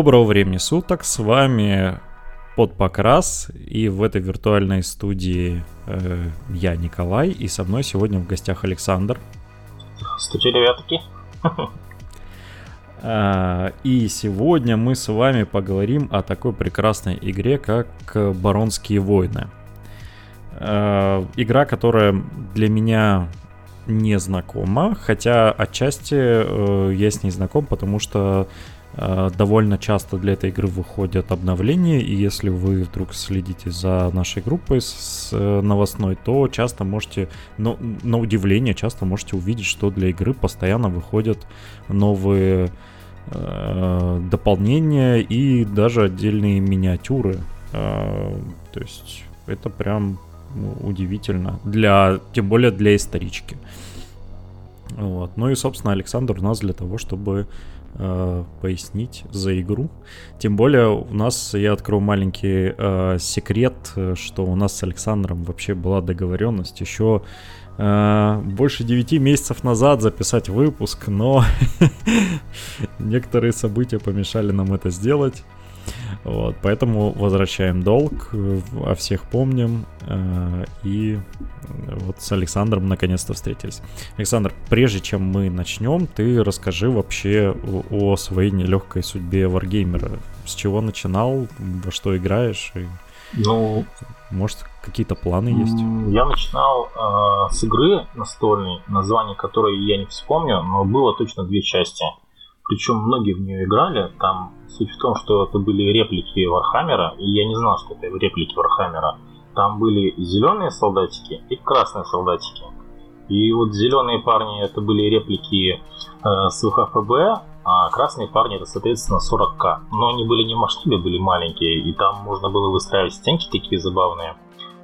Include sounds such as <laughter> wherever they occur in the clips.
Доброго времени суток, с вами под покрас, и в этой виртуальной студии э, я Николай, и со мной сегодня в гостях Александр. Здравствуйте, ребятки. А, и сегодня мы с вами поговорим о такой прекрасной игре, как Баронские войны. А, игра, которая для меня не знакома, хотя отчасти э, я с ней знаком, потому что довольно часто для этой игры выходят обновления, и если вы вдруг следите за нашей группой с э, новостной, то часто можете, но, на удивление, часто можете увидеть, что для игры постоянно выходят новые э, дополнения и даже отдельные миниатюры. Э, то есть это прям ну, удивительно, для, тем более для исторички. Вот. Ну и, собственно, Александр у нас для того, чтобы э, пояснить за игру. Тем более у нас, я открою маленький э, секрет, что у нас с Александром вообще была договоренность еще э, больше 9 месяцев назад записать выпуск, но <laughs> некоторые события помешали нам это сделать. Вот, поэтому возвращаем долг, о всех помним. Э, и вот с Александром наконец-то встретились. Александр, прежде чем мы начнем, ты расскажи вообще о, своей нелегкой судьбе варгеймера. С чего начинал, во что играешь? И, ну, может, какие-то планы есть? Я начинал э, с игры настольной, название которой я не вспомню, но было точно две части. Причем многие в нее играли. Там суть в том, что это были реплики Вархаммера, и я не знал, что это реплики Вархаммера. Там были зеленые солдатики и красные солдатики. И вот зеленые парни это были реплики э, с ВХФБ, а красные парни это, соответственно, 40к. Но они были не в масштабе, были маленькие, и там можно было выстраивать стенки такие забавные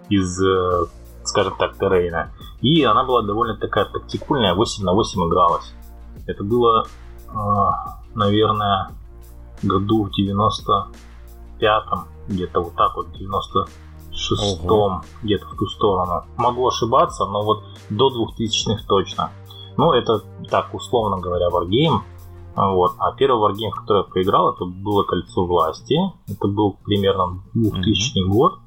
из, э, скажем так, террейна. И она была довольно такая тактикульная, 8 на 8 игралась. Это было наверное, году в 95-м, где-то вот так вот, 96-м, где-то в ту сторону. Могу ошибаться, но вот до 2000-х точно. Ну, это так, условно говоря, Wargame. Вот. А первый Wargame, в который я поиграл, это было Кольцо власти. Это был примерно 2000 mm-hmm. год.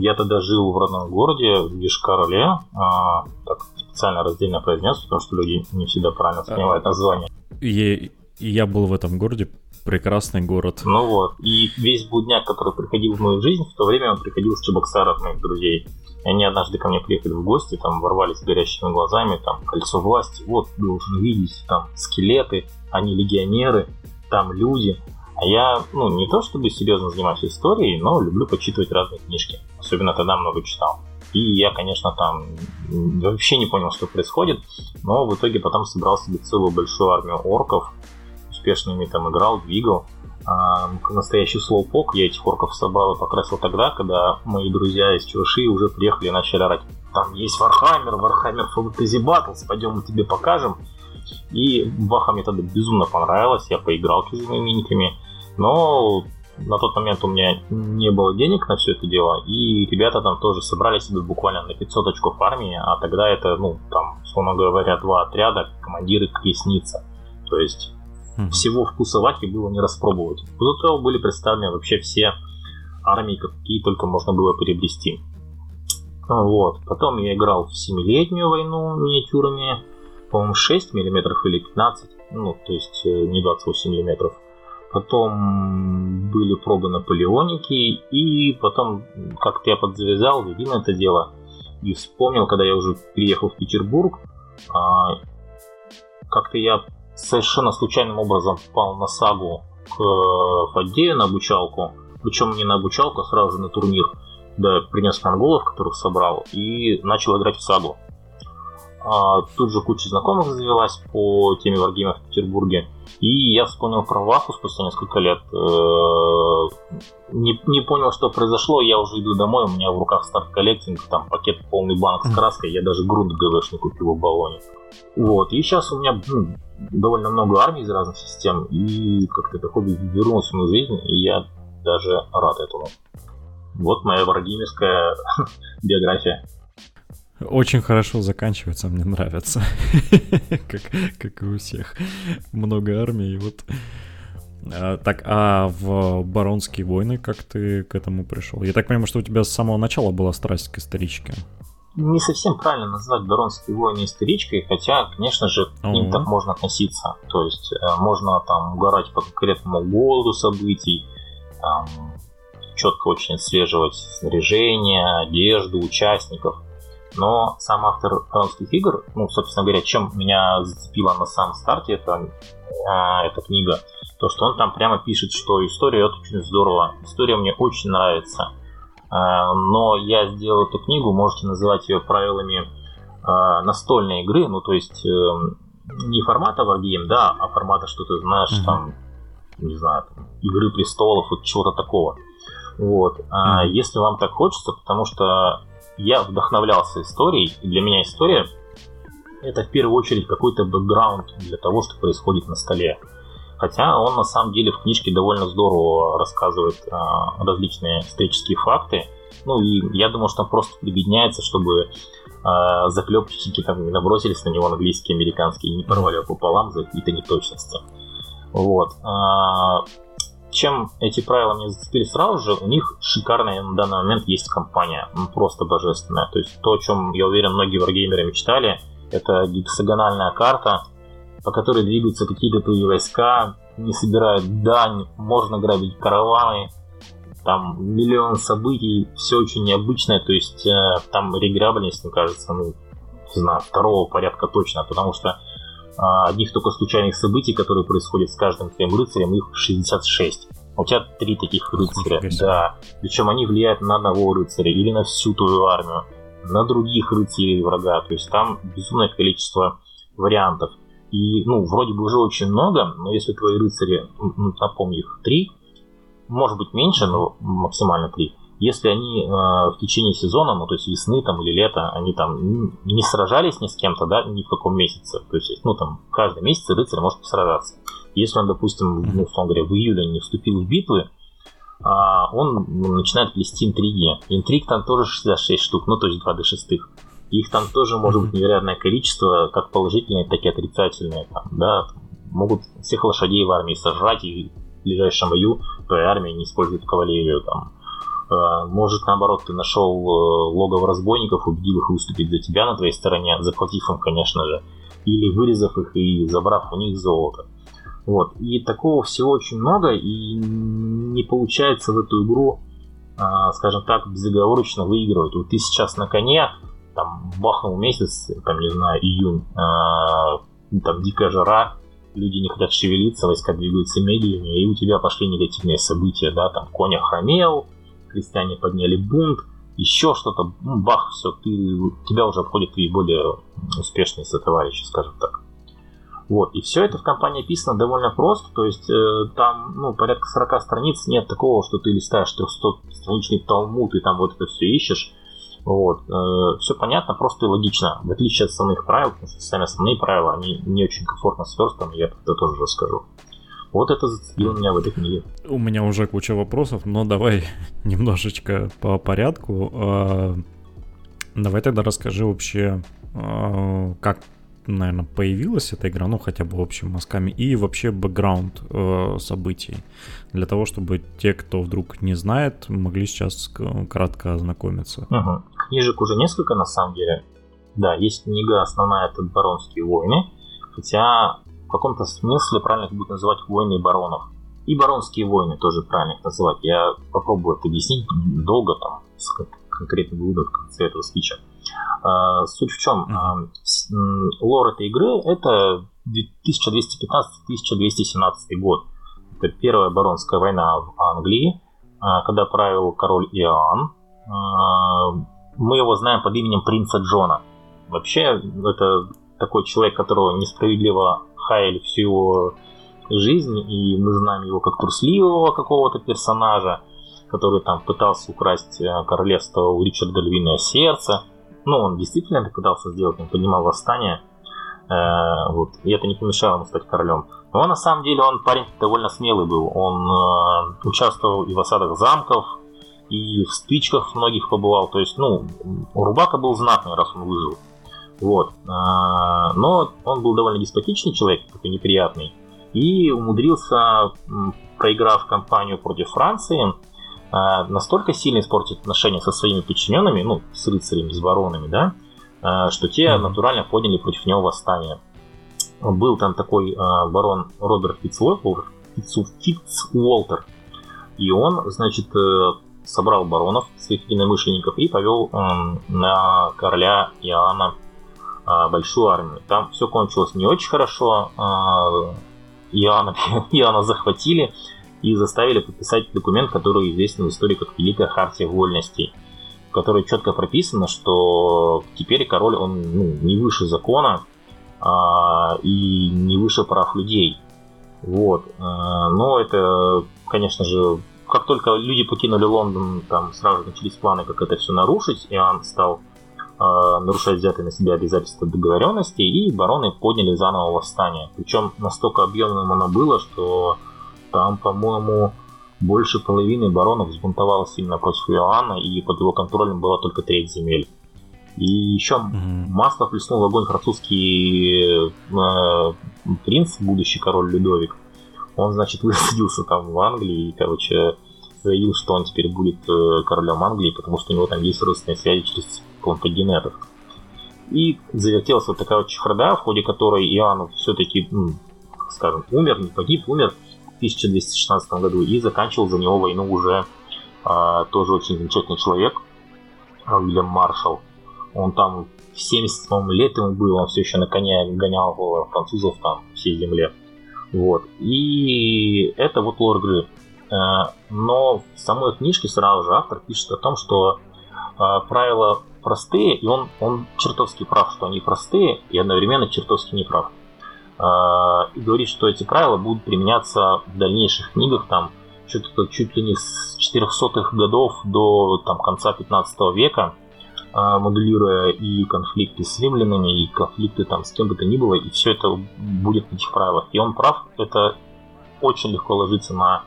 Я тогда жил в родном городе, в Гишкар-Оле. А, так специально раздельно произнес, потому что люди не всегда правильно понимают название. И, я был в этом городе, прекрасный город. Ну вот, и весь будняк, который приходил в мою жизнь, в то время он приходил с Чебоксара от моих друзей. И они однажды ко мне приехали в гости, там ворвались горящими глазами, там кольцо власти, вот должен видеть, там скелеты, они легионеры, там люди. А я, ну, не то чтобы серьезно занимаюсь историей, но люблю почитывать разные книжки. Особенно тогда много читал. И я, конечно, там вообще не понял, что происходит, но в итоге потом собрал себе целую большую армию орков, успешно ими там играл, двигал. А, настоящий слоупок я этих орков собрал и покрасил тогда, когда мои друзья из Чувашии уже приехали и начали орать. Там есть Warhammer, Warhammer Fantasy Battles, пойдем мы тебе покажем. И Ваха мне тогда безумно понравилось, я поиграл чужими миниками. Но на тот момент у меня не было денег на все это дело, и ребята там тоже собрали себе буквально на 500 очков армии, а тогда это, ну, там, условно говоря, два отряда, командир и колесница. То есть mm-hmm. всего вкусовать и было не распробовать. Зато были представлены вообще все армии, какие только можно было приобрести. Вот. Потом я играл в Семилетнюю войну миниатюрами, по-моему, 6 мм или 15, ну, то есть э, не 28 миллиметров потом были пробы Наполеоники, и потом как-то я подзавязал, видно это дело, и вспомнил, когда я уже приехал в Петербург, а, как-то я совершенно случайным образом попал на сагу к Фаддею на обучалку, причем не на обучалку, а сразу на турнир, да, принес монголов, которых собрал, и начал играть в сагу. А, тут же куча знакомых завелась по теме варгейма в Петербурге. И я вспомнил про Ваху спустя несколько лет. Э, не, не понял, что произошло. Я уже иду домой, у меня в руках старт коллектинг, там пакет полный банок с краской. Я даже грунт ГВшный купил в баллоне. Вот. И сейчас у меня ну, довольно много армий из разных систем. И как-то это хобби вернулось в мою жизнь, и я даже рад этому. Вот моя варгеймерская <laughs> биография. Очень хорошо заканчивается, мне нравится. <laughs> как, как и у всех. Много армий, вот. А, так, а в Баронские войны как ты к этому пришел? Я так понимаю, что у тебя с самого начала была страсть к историчке. Не совсем правильно назвать Баронские войны историчкой, хотя, конечно же, к ним так можно относиться. То есть э, можно там угорать по конкретному голоду событий, там, четко очень отслеживать снаряжение, одежду участников. Но сам автор Баронских игр, ну, собственно говоря, чем меня зацепило на самом старте это, э, эта книга – то, что он там прямо пишет, что история это очень здорово, история мне очень нравится, а, но я сделал эту книгу, можете называть ее правилами а, настольной игры, ну то есть эм, не формата Wargame, да, а формата, что ты знаешь, mm-hmm. там, не знаю, там, Игры престолов, вот чего-то такого. Вот. А mm-hmm. если вам так хочется, потому что я вдохновлялся историей, и для меня история это в первую очередь какой-то бэкграунд для того, что происходит на столе. Хотя он на самом деле в книжке довольно здорово рассказывает а, различные исторические факты. Ну и я думаю, что он просто прибедняется, чтобы а, заклепщики там не набросились на него английские, американские и не порвали пополам за какие-то неточности. Вот. А, чем эти правила мне зацепили сразу же, у них шикарная на данный момент есть компания, ну, просто божественная. То есть то, о чем, я уверен, многие варгеймеры мечтали, это гексагональная карта, по которой двигаются какие-то твои войска, не собирают дань, можно грабить караваны, там миллион событий, все очень необычное, то есть э, там реграбельность, мне кажется, ну, не знаю, второго порядка точно, потому что одних только случайных событий, которые происходят с каждым твоим рыцарем, их 66. У тебя три таких рыцаря, да. Причем они влияют на одного рыцаря или на всю твою армию, на других рыцарей врага. То есть там безумное количество вариантов. И, ну, вроде бы уже очень много, но если твои рыцари, напомню, их три, может быть меньше, но максимально три, если они э, в течение сезона, ну то есть весны там или лета, они там не сражались ни с кем-то, да, ни в каком месяце, то есть, ну там каждый месяц рыцарь может сражаться. Если он, допустим, ну, условно говоря, в июле не вступил в битвы, а, он начинает плести интриги. Интриг там тоже 66 штук, ну то есть 2 до 6. Их там тоже может быть невероятное количество, как положительные, так и отрицательные. Там, да, могут всех лошадей в армии сожрать и в ближайшем бою твоя армия не использует кавалерию. Там. Э, может, наоборот, ты нашел э, логово разбойников, убедил их выступить за тебя на твоей стороне, захватив им, конечно же, или вырезав их и забрав у них золото. Вот. И такого всего очень много, и не получается в эту игру, а, скажем так, безоговорочно выигрывать. Вот ты сейчас на коне, там бахнул месяц, там, не знаю, июнь, э, там дикая жара, люди не хотят шевелиться, войска двигаются медленнее, и у тебя пошли негативные события, да, там конь охромел, крестьяне подняли бунт, еще что-то, ну, бах, все, ты, тебя уже обходят твои более успешные сотоварищи, скажем так. Вот, и все это в компании описано довольно просто, то есть э, там, ну, порядка 40 страниц, нет такого, что ты листаешь 300-страничный талмуд и там вот это все ищешь. Вот. Э, все понятно, просто и логично. В отличие от основных правил, потому что сами основные правила, они не очень комфортно сверстаны, я это тоже расскажу. Вот это зацепило меня в этой книге. У меня уже куча вопросов, но давай <laughs> немножечко по порядку. А, давай тогда расскажи вообще, а, как наверное, появилась эта игра, ну, хотя бы общими мазками, и вообще бэкграунд э, событий, для того, чтобы те, кто вдруг не знает, могли сейчас кратко ознакомиться. Угу. Книжек уже несколько, на самом деле. Да, есть книга основная, это «Баронские войны», хотя в каком-то смысле правильно их будет называть «Войны баронов». И «Баронские войны» тоже правильно их называть. Я попробую это объяснить долго, там, с конкретным выводом в конце этого спича. А, суть в чем? Mm-hmm. Лор этой игры это 1215-1217 год. Это первая баронская война в Англии, а, когда правил король Иоанн. Мы его знаем под именем принца Джона. Вообще, это такой человек, которого несправедливо хаяли всю его жизнь, и мы знаем его как трусливого какого-то персонажа, который там пытался украсть э, королевство у Ричарда Львиное Сердце, ну, он действительно это пытался сделать, он поднимал восстание, э, вот, и это не помешало ему стать королем. Но на самом деле он парень довольно смелый был. Он э, участвовал и в осадах замков, и в стычках многих побывал. То есть, ну, у Рубака был знатный, раз он выжил. Вот. Э, но он был довольно деспотичный человек, такой неприятный. и умудрился, проиграв кампанию против Франции, а, настолько сильно испортить отношения со своими подчиненными, ну, с рыцарями, с баронами, да, а, что те натурально подняли против него восстание. Был там такой а, барон Роберт Фитцуолтер, Фитцуолтер, и он, значит, э, собрал баронов, своих единомышленников, и повел на короля Иоанна большую армию. Там все кончилось не очень хорошо, Иоанна, <laughs> Иоанна захватили, и заставили подписать документ, который известен в истории как Великая Хартия Вольностей, в которой четко прописано, что теперь король, он ну, не выше закона а, и не выше прав людей. Вот. А, но это, конечно же, как только люди покинули Лондон, там сразу начались планы, как это все нарушить, и он стал э, нарушать взятые на себя обязательства договоренности, и бароны подняли заново восстание. Причем настолько объемным оно было, что там, по-моему, больше половины баронов взбунтовалось именно против Иоанна, и под его контролем была только треть земель. И еще mm-hmm. масло плеснул в огонь французский э, принц, будущий король Людовик. Он, значит, <laughs> высадился там в Англии и, короче, заявил, что он теперь будет э, королем Англии, потому что у него там есть родственные связи через плантагенетов. И завертелась вот такая вот чехарда, в ходе которой Иоанн все-таки, скажем, умер, не погиб, умер, 1216 году и заканчивал за него войну уже а, тоже очень замечательный человек, а, Уильям Маршалл. Он там 70 лет ему было, он все еще на коне гонял французов там всей земле. Вот. И это вот лор игры. А, но в самой книжке сразу же автор пишет о том, что а, правила простые, и он, он чертовски прав, что они простые, и одновременно чертовски не прав. А, и говорит, что эти правила будут применяться в дальнейших книгах, там, что-то чуть ли не с 400-х годов до там, конца 15 века, моделируя и конфликты с римлянами, и конфликты там с кем бы то ни было, и все это будет в этих правилах. И он прав, это очень легко ложится на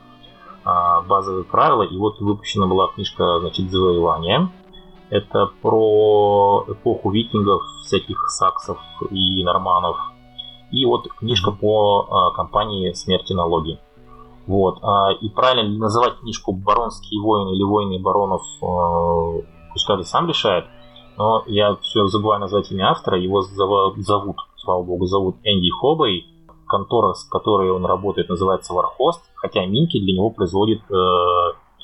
базовые правила, и вот выпущена была книжка, значит, «Завоевание». Это про эпоху викингов, всяких саксов и норманов, и вот книжка по э, компании «Смерти налоги». Вот. А, и правильно ли называть книжку «Баронские войны» или «Войны баронов» пусть каждый сам решает, но я все забываю назвать имя автора, его зовут, слава богу, зовут Энди Хобой, контора, с которой он работает, называется Warhost, хотя Минки для него производит э,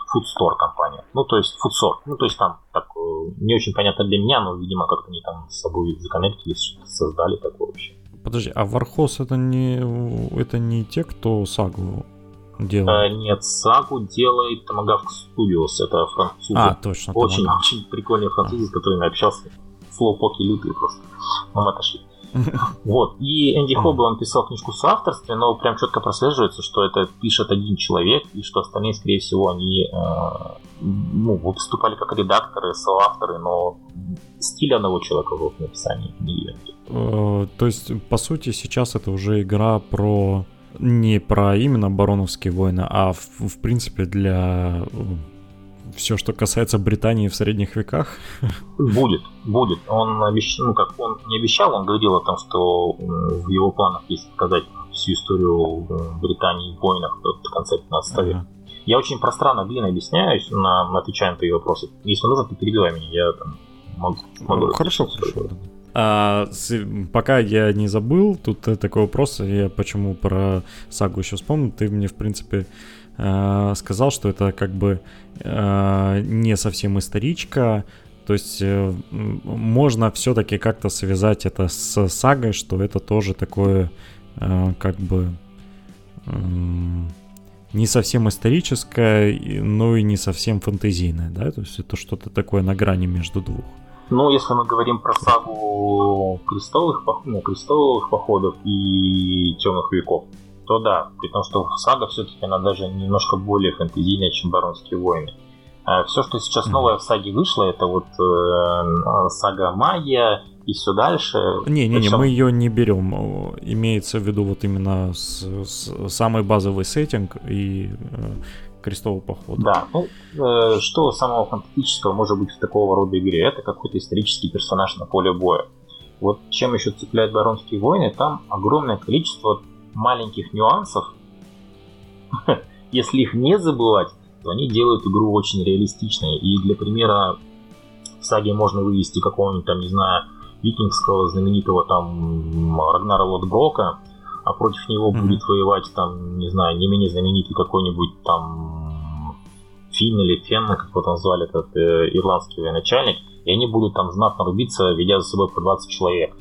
Food Store компания. Ну, то есть Food Store. Ну, то есть там так э, не очень понятно для меня, но, видимо, как-то они там с собой законнектились, создали такое вообще. Подожди, а Вархос это не это не те, кто сагу делает? А, нет, сагу делает Tomahawk Studios, это французы. А, точно. Очень, Tomahawk. очень прикольные французы, а. с которыми общался. Слоупоки лютые просто. Но мы отошли. <laughs> Вот. И Энди Хоббл, он писал книжку в соавторстве, но прям четко прослеживается, что это пишет один человек, и что остальные, скорее всего, они э, ну, выступали как редакторы, соавторы, но стиль одного человека в написании книги. Э, то есть, по сути, сейчас это уже игра про не про именно бароновские войны, а в, в принципе для все, что касается Британии в средних веках? Будет, будет. Он обещал, ну как он не обещал, он говорил о том, что в его планах есть показать всю историю э, Британии в войнах до конца 15 века. Я очень пространно, длинно объясняюсь, на, отвечая на твои вопросы. Если нужно, ты перебивай меня, я там могу. могу хорошо, хорошо. А, с, пока я не забыл, тут такой вопрос, я почему про сагу еще вспомнил, ты мне, в принципе, Э, сказал, что это как бы э, не совсем историчка, то есть э, можно все-таки как-то связать это с сагой, что это тоже такое как бы не совсем историческое, но и не совсем фантазийное, да, то есть это что-то такое на грани между двух. Ну, если мы говорим про сагу крестовых, ну, крестовых походов и темных веков, то да, при том, что сага все-таки она даже немножко более фэнтезийная, чем Баронские войны. А все, что сейчас новое в саге вышло, это вот э, сага Магия и все дальше. Не-не-не, Причем... мы ее не берем. Имеется в виду вот именно с, с, самый базовый сеттинг и э, крестовый поход. Да, ну, э, что самого фантастического может быть в такого рода игре? Это какой-то исторический персонаж на поле боя. Вот чем еще цепляют Баронские войны, там огромное количество маленьких нюансов, <laughs> если их не забывать, то они делают игру очень реалистичной. И для примера в саге можно вывести какого-нибудь там, не знаю, викингского знаменитого там Рагнара Лотброка, а против него mm-hmm. будет воевать там, не знаю, не менее знаменитый какой-нибудь там Финн или Фен, как его там звали, этот э, ирландский военачальник, и они будут там знатно рубиться, ведя за собой по 20 человек.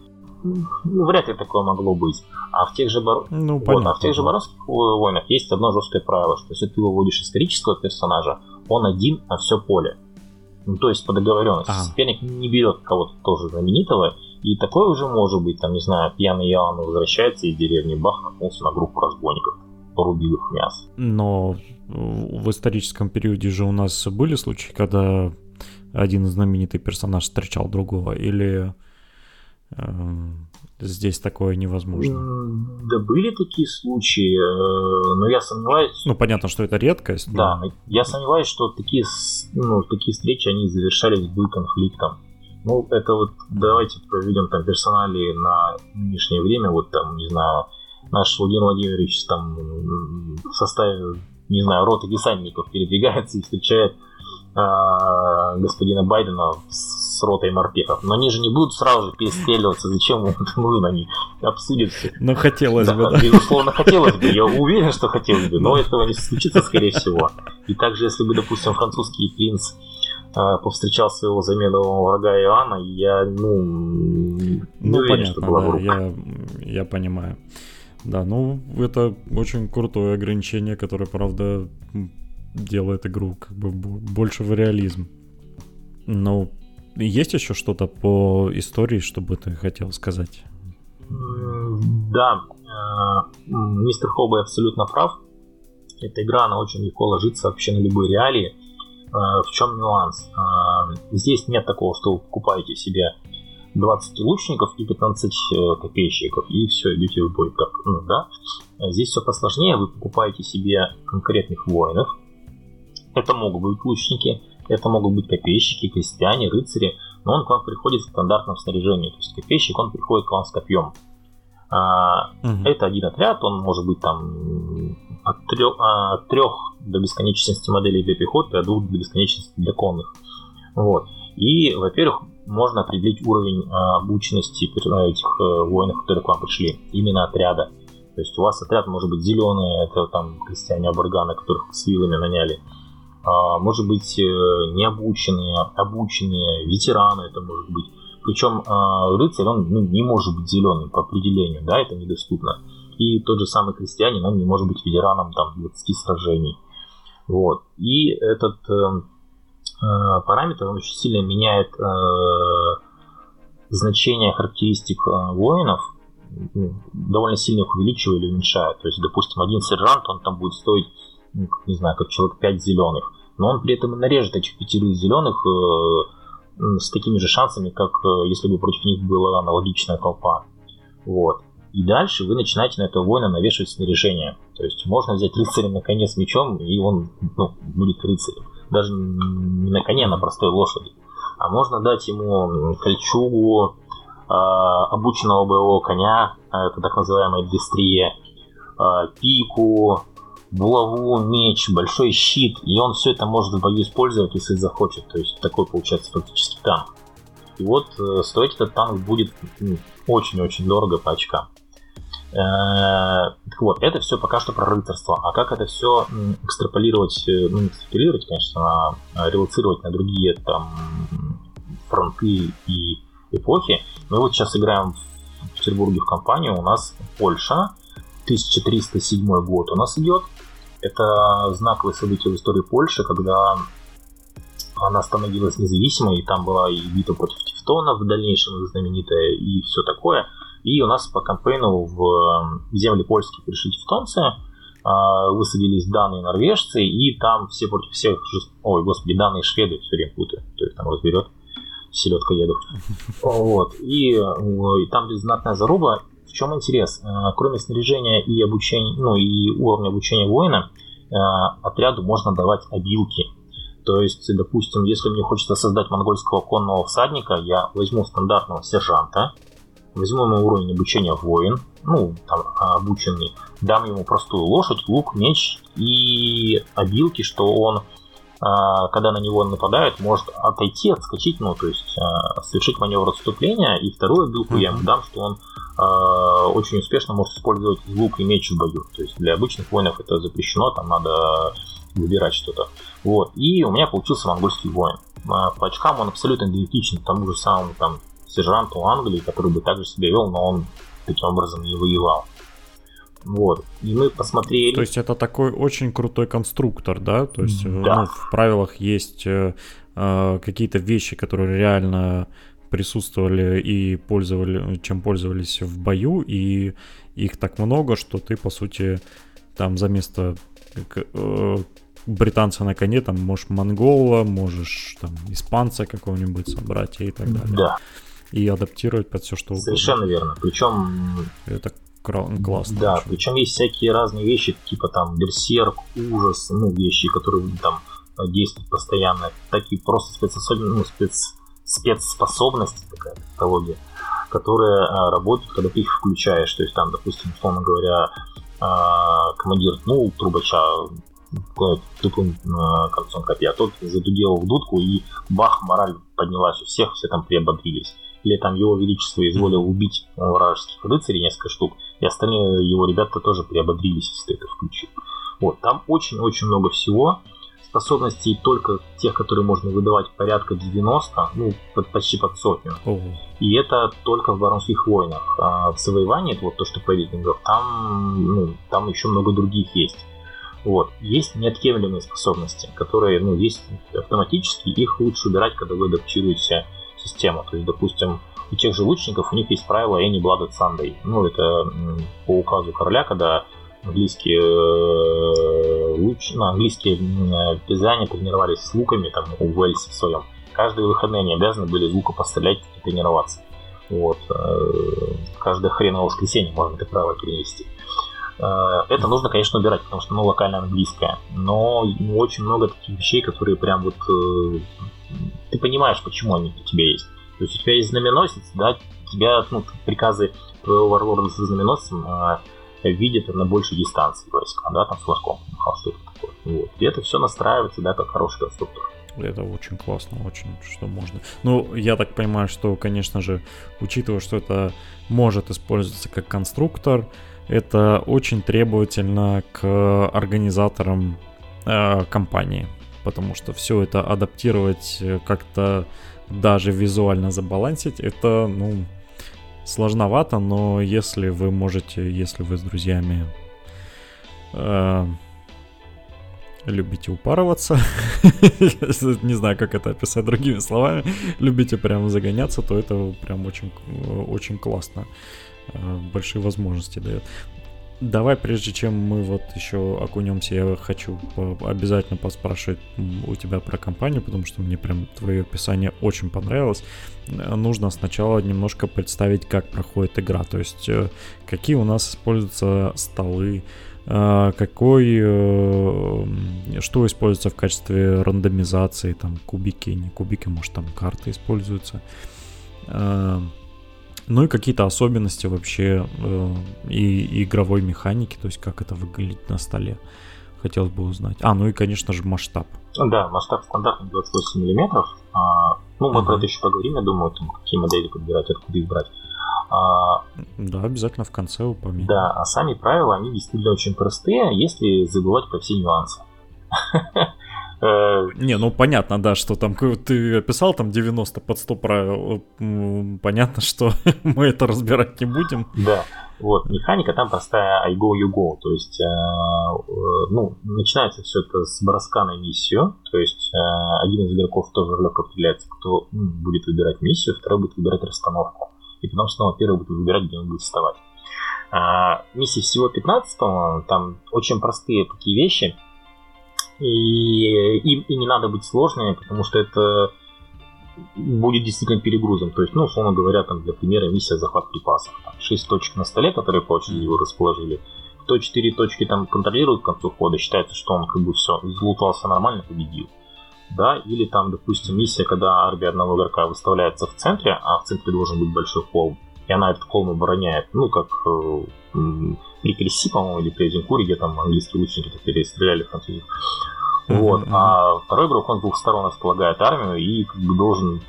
Ну, вряд ли такое могло быть. А в тех же, бар... ну, вот, а в тех же Боровских войнах есть одно жесткое правило, что если ты выводишь исторического персонажа, он один на все поле. Ну, то есть по договоренности. Ага. Соперник не берет кого-то тоже знаменитого, и такое уже может быть, там, не знаю, пьяный Иоанн возвращается из деревни, бах, наткнулся на группу разбойников, порубил их мясо. Но в историческом периоде же у нас были случаи, когда один знаменитый персонаж встречал другого, или Эм, здесь такое невозможно. Да были такие случаи, э, но я сомневаюсь. Ну понятно, что это редкость. Но... Да, я сомневаюсь, что такие, ну, такие встречи они завершались бы конфликтом. Ну, это вот давайте проведем там персонали на нынешнее время, вот там, не знаю, наш Владимир Владимирович там в составе, не знаю, роты десантников передвигается и встречает э, господина Байдена с ротой морпехов. Но они же не будут сразу же перестреливаться, зачем им это нужно, они обсудят все. Ну, хотелось да, бы, да. Безусловно, хотелось бы, я уверен, что хотелось бы, но этого не случится, скорее всего. И также, если бы, допустим, французский принц э, повстречал своего заменного врага Иоанна, я, ну, не ну, уверен, понятно, что была да, я, я понимаю. Да, ну, это очень крутое ограничение, которое, правда, делает игру как бы больше в реализм. Но есть еще что-то по истории, что бы ты хотел сказать? Да, э, мистер Хоббай абсолютно прав. Эта игра, она очень легко ложится вообще на любые реалии. Э, в чем нюанс? Э, здесь нет такого, что вы покупаете себе 20 лучников и 15 копейщиков, и все, идете в бой. Так, ну, да? Здесь все посложнее, вы покупаете себе конкретных воинов, это могут быть лучники, это могут быть копейщики, крестьяне, рыцари, но он к вам приходит в стандартном снаряжении. То есть копейщик, он приходит к вам с копьем. А, угу. Это один отряд, он может быть там от трех, от трех до бесконечности моделей для пехоты, от двух до бесконечности для конных. Вот. И, во-первых, можно определить уровень а, обученности этих а, воинов, которые к вам пришли, именно отряда. То есть у вас отряд может быть зеленый, это там крестьяне Абургана, которых с вилами наняли. А, может быть, э, необученные, обученные, ветераны это может быть. Причем а, рыцарь, он ну, не может быть зеленым по определению, да, это недоступно. И тот же самый крестьянин, он не может быть ветераном там 20 сражений. Вот. И этот э, э, параметр он очень сильно меняет э, значение характеристик воинов, ну, довольно сильно их увеличивая или уменьшая. То есть, допустим, один сержант, он там будет стоить, ну, не знаю, как человек 5 зеленых но он при этом нарежет этих пятерых зеленых э, с такими же шансами, как э, если бы против них была аналогичная толпа. Вот. И дальше вы начинаете на этого воина навешивать снаряжение. То есть можно взять рыцаря на коне с мечом, и он ну, будет рыцарем. Даже не на коне, а на простой лошади. А можно дать ему кольчугу, э, обученного боевого коня, это так называемая дистрия, э, пику, булаву, меч, большой щит, и он все это может в бою использовать, если захочет. То есть такой получается фактически танк. И вот э, стоить этот танк будет очень-очень дорого по очкам. Э, вот, это все пока что про рыцарство. А как это все экстраполировать, э, ну не экстраполировать, конечно, а релацировать на другие там фронты и эпохи. Мы вот сейчас играем в Петербурге в компанию, у нас Польша, 1307 год у нас идет. Это знаковое событие в истории Польши, когда она становилась независимой, и там была и битва против Тевтонов в дальнейшем знаменитая, и все такое. И у нас по кампейну в земли польские пришли тевтонцы, а, высадились данные норвежцы, и там все против всех, ой, господи, данные шведы, все время путаю, кто их там разберет, селедка еду. <laughs> Вот, и, и там знатная заруба, чем интерес? Э, кроме снаряжения и обучения, ну и уровня обучения воина, э, отряду можно давать обилки. То есть, допустим, если мне хочется создать монгольского конного всадника, я возьму стандартного сержанта, возьму ему уровень обучения воин, ну, там, обученный, дам ему простую лошадь, лук, меч и обилки, что он а, когда на него нападают, может отойти, отскочить, ну, то есть а, совершить маневр отступления. И вторую билку mm-hmm. я ему дам, что он а, очень успешно может использовать лук и меч в бою. То есть для обычных воинов это запрещено, там надо выбирать что-то. Вот. И у меня получился монгольский воин. По очкам он абсолютно идентичен тому же самому там сержанту Англии, который бы также себя вел, но он таким образом не воевал. Вот. И мы посмотрели. То есть это такой очень крутой конструктор, да? То есть э, да. Ну, в правилах есть э, э, какие-то вещи, которые реально присутствовали и пользовали, чем пользовались в бою, и их так много, что ты, по сути, там за место э, британца на коне, там можешь монгола, можешь там испанца какого-нибудь собрать и так далее. Да. И адаптировать под все, что угодно. Совершенно верно. Причем это классно. Да, очень. причем есть всякие разные вещи, типа там берсерк, ужас, ну, вещи, которые там действуют постоянно, такие просто спецособенности, ну, спец, спецспособности, такая технология, которые а, работают, когда ты их включаешь. То есть там, допустим, условно говоря, а, командир ну трубача а, концом копья, тот задудел в дудку и бах, мораль поднялась у всех, все там приободрились или там его величество изволил убить вражеских рыцарей несколько штук, и остальные его ребята тоже приободрились, если ты это включил. Вот, там очень-очень много всего. Способностей только тех, которые можно выдавать порядка 90, ну, почти под сотню. Ого. И это только в Баронских войнах. А в завоевании, это вот то, что по викингов, там, ну, там еще много других есть. Вот. Есть неотъемлемые способности, которые, ну, есть автоматически, их лучше убирать, когда вы адаптируете систему. То есть, допустим, у тех же лучников у них есть правило Any Blooded Sunday. Ну, это по указу короля, когда английские э, луч, ну, английские пизане тренировались с луками там у Уэльса в своем. Каждые выходные они обязаны были из лука пострелять и тренироваться. Вот. Э, каждое хреново воскресенье можно это правило перенести. Э, это нужно, конечно, убирать, потому что оно ну, локально английское. Но очень много таких вещей, которые прям вот ты понимаешь, почему они у тебя есть. То есть у тебя есть знаменосец, да, тебя ну, приказы твоего варлорда со знаменосцем э, видят на большей дистанции войска, да, там с флажком что-то такое. Вот. И это все настраивается, да, как хороший конструктор. Это очень классно, очень, что можно. Ну, я так понимаю, что, конечно же, учитывая, что это может использоваться как конструктор, это очень требовательно к организаторам э, компании потому что все это адаптировать э, как-то даже визуально забалансить, это, ну, сложновато, но если вы можете, если вы с друзьями э, любите упарываться, <laughs> не знаю, как это описать другими словами, любите прям загоняться, то это прям очень, очень классно. Э, большие возможности дает. Давай, прежде чем мы вот еще окунемся, я хочу обязательно поспрашивать у тебя про компанию, потому что мне прям твое описание очень понравилось. Нужно сначала немножко представить, как проходит игра, то есть э, какие у нас используются столы, э, какой, э, что используется в качестве рандомизации, там кубики, не кубики, может там карты используются ну и какие-то особенности вообще э, и, и игровой механики, то есть как это выглядит на столе. Хотелось бы узнать. А, ну и, конечно же, масштаб. Да, масштаб стандартный 28 мм. А, ну, мы uh-huh. про это еще поговорим, я думаю, там, какие модели подбирать, откуда их брать. А, да, обязательно в конце упомянем. Да, а сами правила, они действительно очень простые, если забывать про все нюансы. <laughs> Э, Не, ну понятно, да, что там ты описал там 90 под 100 правил. Понятно, что <laughs> мы это разбирать не будем. Да. Вот, механика там простая I go, you go. То есть, э, э, ну, начинается все это с броска на миссию. То есть, один из игроков тоже легко определяется, кто будет выбирать миссию, второй будет выбирать расстановку. И потом снова первый будет выбирать, где он будет вставать. Миссии всего 15, по-моему, там очень простые такие вещи и им и не надо быть сложными, потому что это будет действительно перегрузом. То есть, ну, условно говоря, там, для примера, миссия захват припасов. Там 6 точек на столе, которые по очереди его расположили. Кто 4 точки там контролирует к концу хода, считается, что он как бы все, излутался нормально, победил. Да, или там, допустим, миссия, когда армия одного игрока выставляется в центре, а в центре должен быть большой холм, и она этот холм обороняет, ну, как э, при Креси, по-моему, или при Эзенкуре, где там английские лучники перестреляли французов. Вот. Mm-hmm. А второй игрок, он с двух сторон располагает армию и как бы должен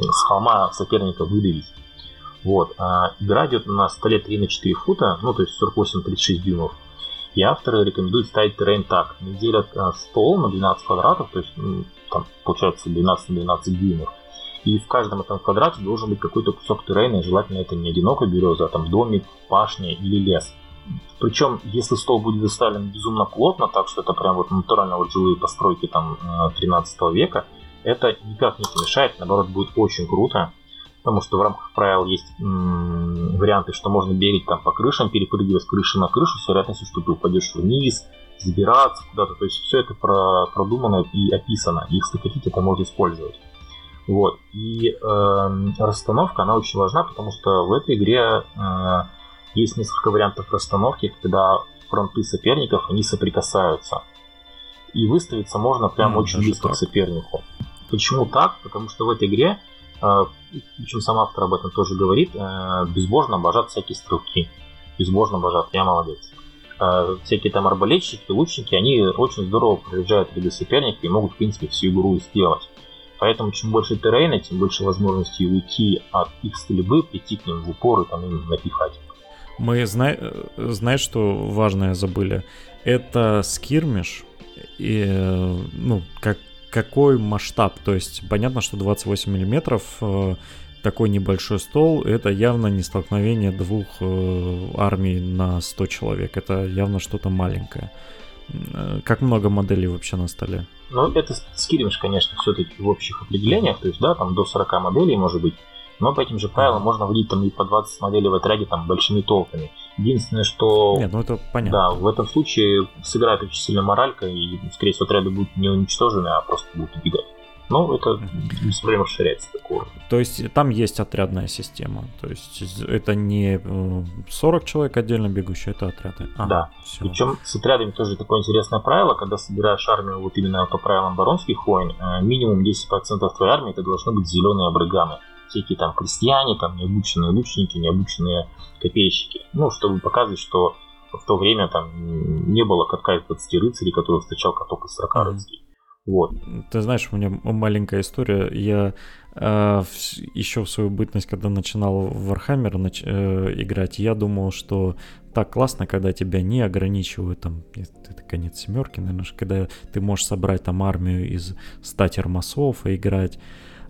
с холма соперника выдавить. Вот. А игра идет на столе 3 на 4 фута, ну то есть 48-36 дюймов. И авторы рекомендуют ставить террейн так. Они делят а, стол на 12 квадратов, то есть там получается 12 на 12 дюймов. И в каждом этом квадрате должен быть какой-то кусок террейна, желательно это не одинокая береза, а там домик, пашня или лес. Причем, если стол будет заставлен безумно плотно, так что это прям вот натурально вот жилые постройки там 13 э, века, это никак не помешает, наоборот, будет очень круто. Потому что в рамках правил есть м- варианты, что можно бегать там по крышам, перепрыгивать с крыши на крышу с вероятностью, что ты упадешь вниз, забираться куда-то. То есть все это про- продумано и описано. И если хотите, это можно использовать. Вот. И э, расстановка, она очень важна, потому что в этой игре э, есть несколько вариантов расстановки, когда фронты соперников, они соприкасаются. И выставиться можно прямо mm, очень близко так. к сопернику. Почему так? Потому что в этой игре, э, причем сам автор об этом тоже говорит, э, безбожно обожат всякие стрелки. Безбожно обожат, я молодец. Э, всякие там арбалетчики, лучники, они очень здорово проезжают ряды соперника и могут, в принципе, всю игру сделать. Поэтому чем больше террейна, тем больше возможностей уйти от их стрельбы, прийти к ним в упор и там им напихать. Мы зна... знаешь, что важное забыли? Это скирмиш, и, ну, как, какой масштаб. То есть понятно, что 28 миллиметров э, такой небольшой стол, это явно не столкновение двух э, армий на 100 человек. Это явно что-то маленькое. Э, как много моделей вообще на столе? Ну, это скирмиш, конечно, все-таки в общих определениях. То есть, да, там до 40 моделей может быть. Но по этим же правилам можно водить там и по 20 моделей в отряде там большими толпами. Единственное, что... Нет, ну это понятно. Да, в этом случае сыграет очень сильно моралька, и, скорее всего, отряды будут не уничтожены, а просто будут убегать. Но это без проблем расширяется такого. То есть там есть отрядная система. То есть это не 40 э, человек отдельно бегущие, это отряды. А, да. Все. Причем с отрядами тоже такое интересное правило, когда собираешь армию вот именно по правилам баронских войн, э, минимум 10% твоей армии это должны быть зеленые абрыганы всякие там крестьяне, там необученные лучники, необученные копейщики. Ну, чтобы показывать, что в то время там не было катка из 20 рыцарей, который встречал каток из 40 рыцарей. Вот. Ты знаешь, у меня маленькая история. Я э, еще в свою бытность, когда начинал в Warhammer нач- э, играть, я думал, что так классно, когда тебя не ограничивают, там, это конец семерки, наверное, когда ты можешь собрать там армию из 100 термосов и играть.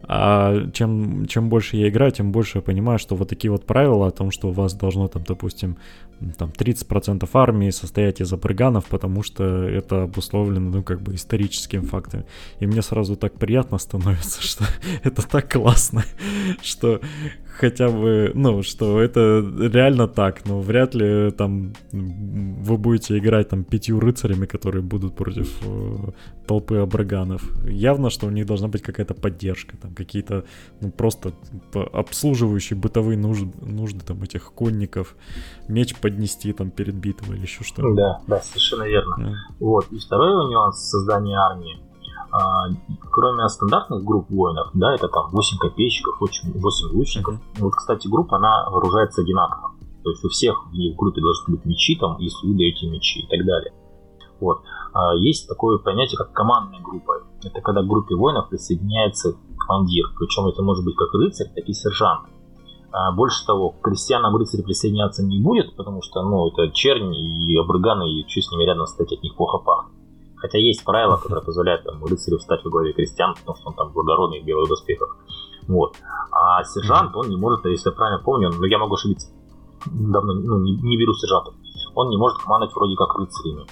А чем, чем больше я играю, тем больше я понимаю, что вот такие вот правила о том, что у вас должно там, допустим, там 30% армии состоять из апрыганов, потому что это обусловлено, ну, как бы историческим фактом. И мне сразу так приятно становится, <laughs> что это так классно, что хотя бы, ну, что это реально так, но вряд ли там вы будете играть там пятью рыцарями, которые будут против э, толпы абраганов. Явно, что у них должна быть какая-то поддержка, там какие-то, ну, просто обслуживающие бытовые нужды, нужды там этих конников, меч поднести там перед битвой или еще что-то. Да, да, совершенно верно. Yeah. Вот, и второй нюанс создания армии – кроме стандартных групп воинов, да, это там 8 копейщиков, 8 лучников. Mm-hmm. Вот, кстати, группа, она вооружается одинаково. То есть у всех в группе должны быть мечи, там, если вы даете мечи и так далее. Вот. А есть такое понятие, как командная группа. Это когда к группе воинов присоединяется командир. Причем это может быть как рыцарь, так и сержант. А больше того, к крестьянам рыцарь присоединяться не будет, потому что, ну, это чернь и обрыганы, и что с ними рядом стоять от них плохо пахнет. Хотя есть правила, которые позволяют там, рыцарю встать во главе крестьян, потому что он там благородный в белых доспехах. Вот. А сержант, он не может, если я правильно помню, но я могу ошибиться, давно ну, не, не беру сержантов, он не может командовать вроде как рыцарями.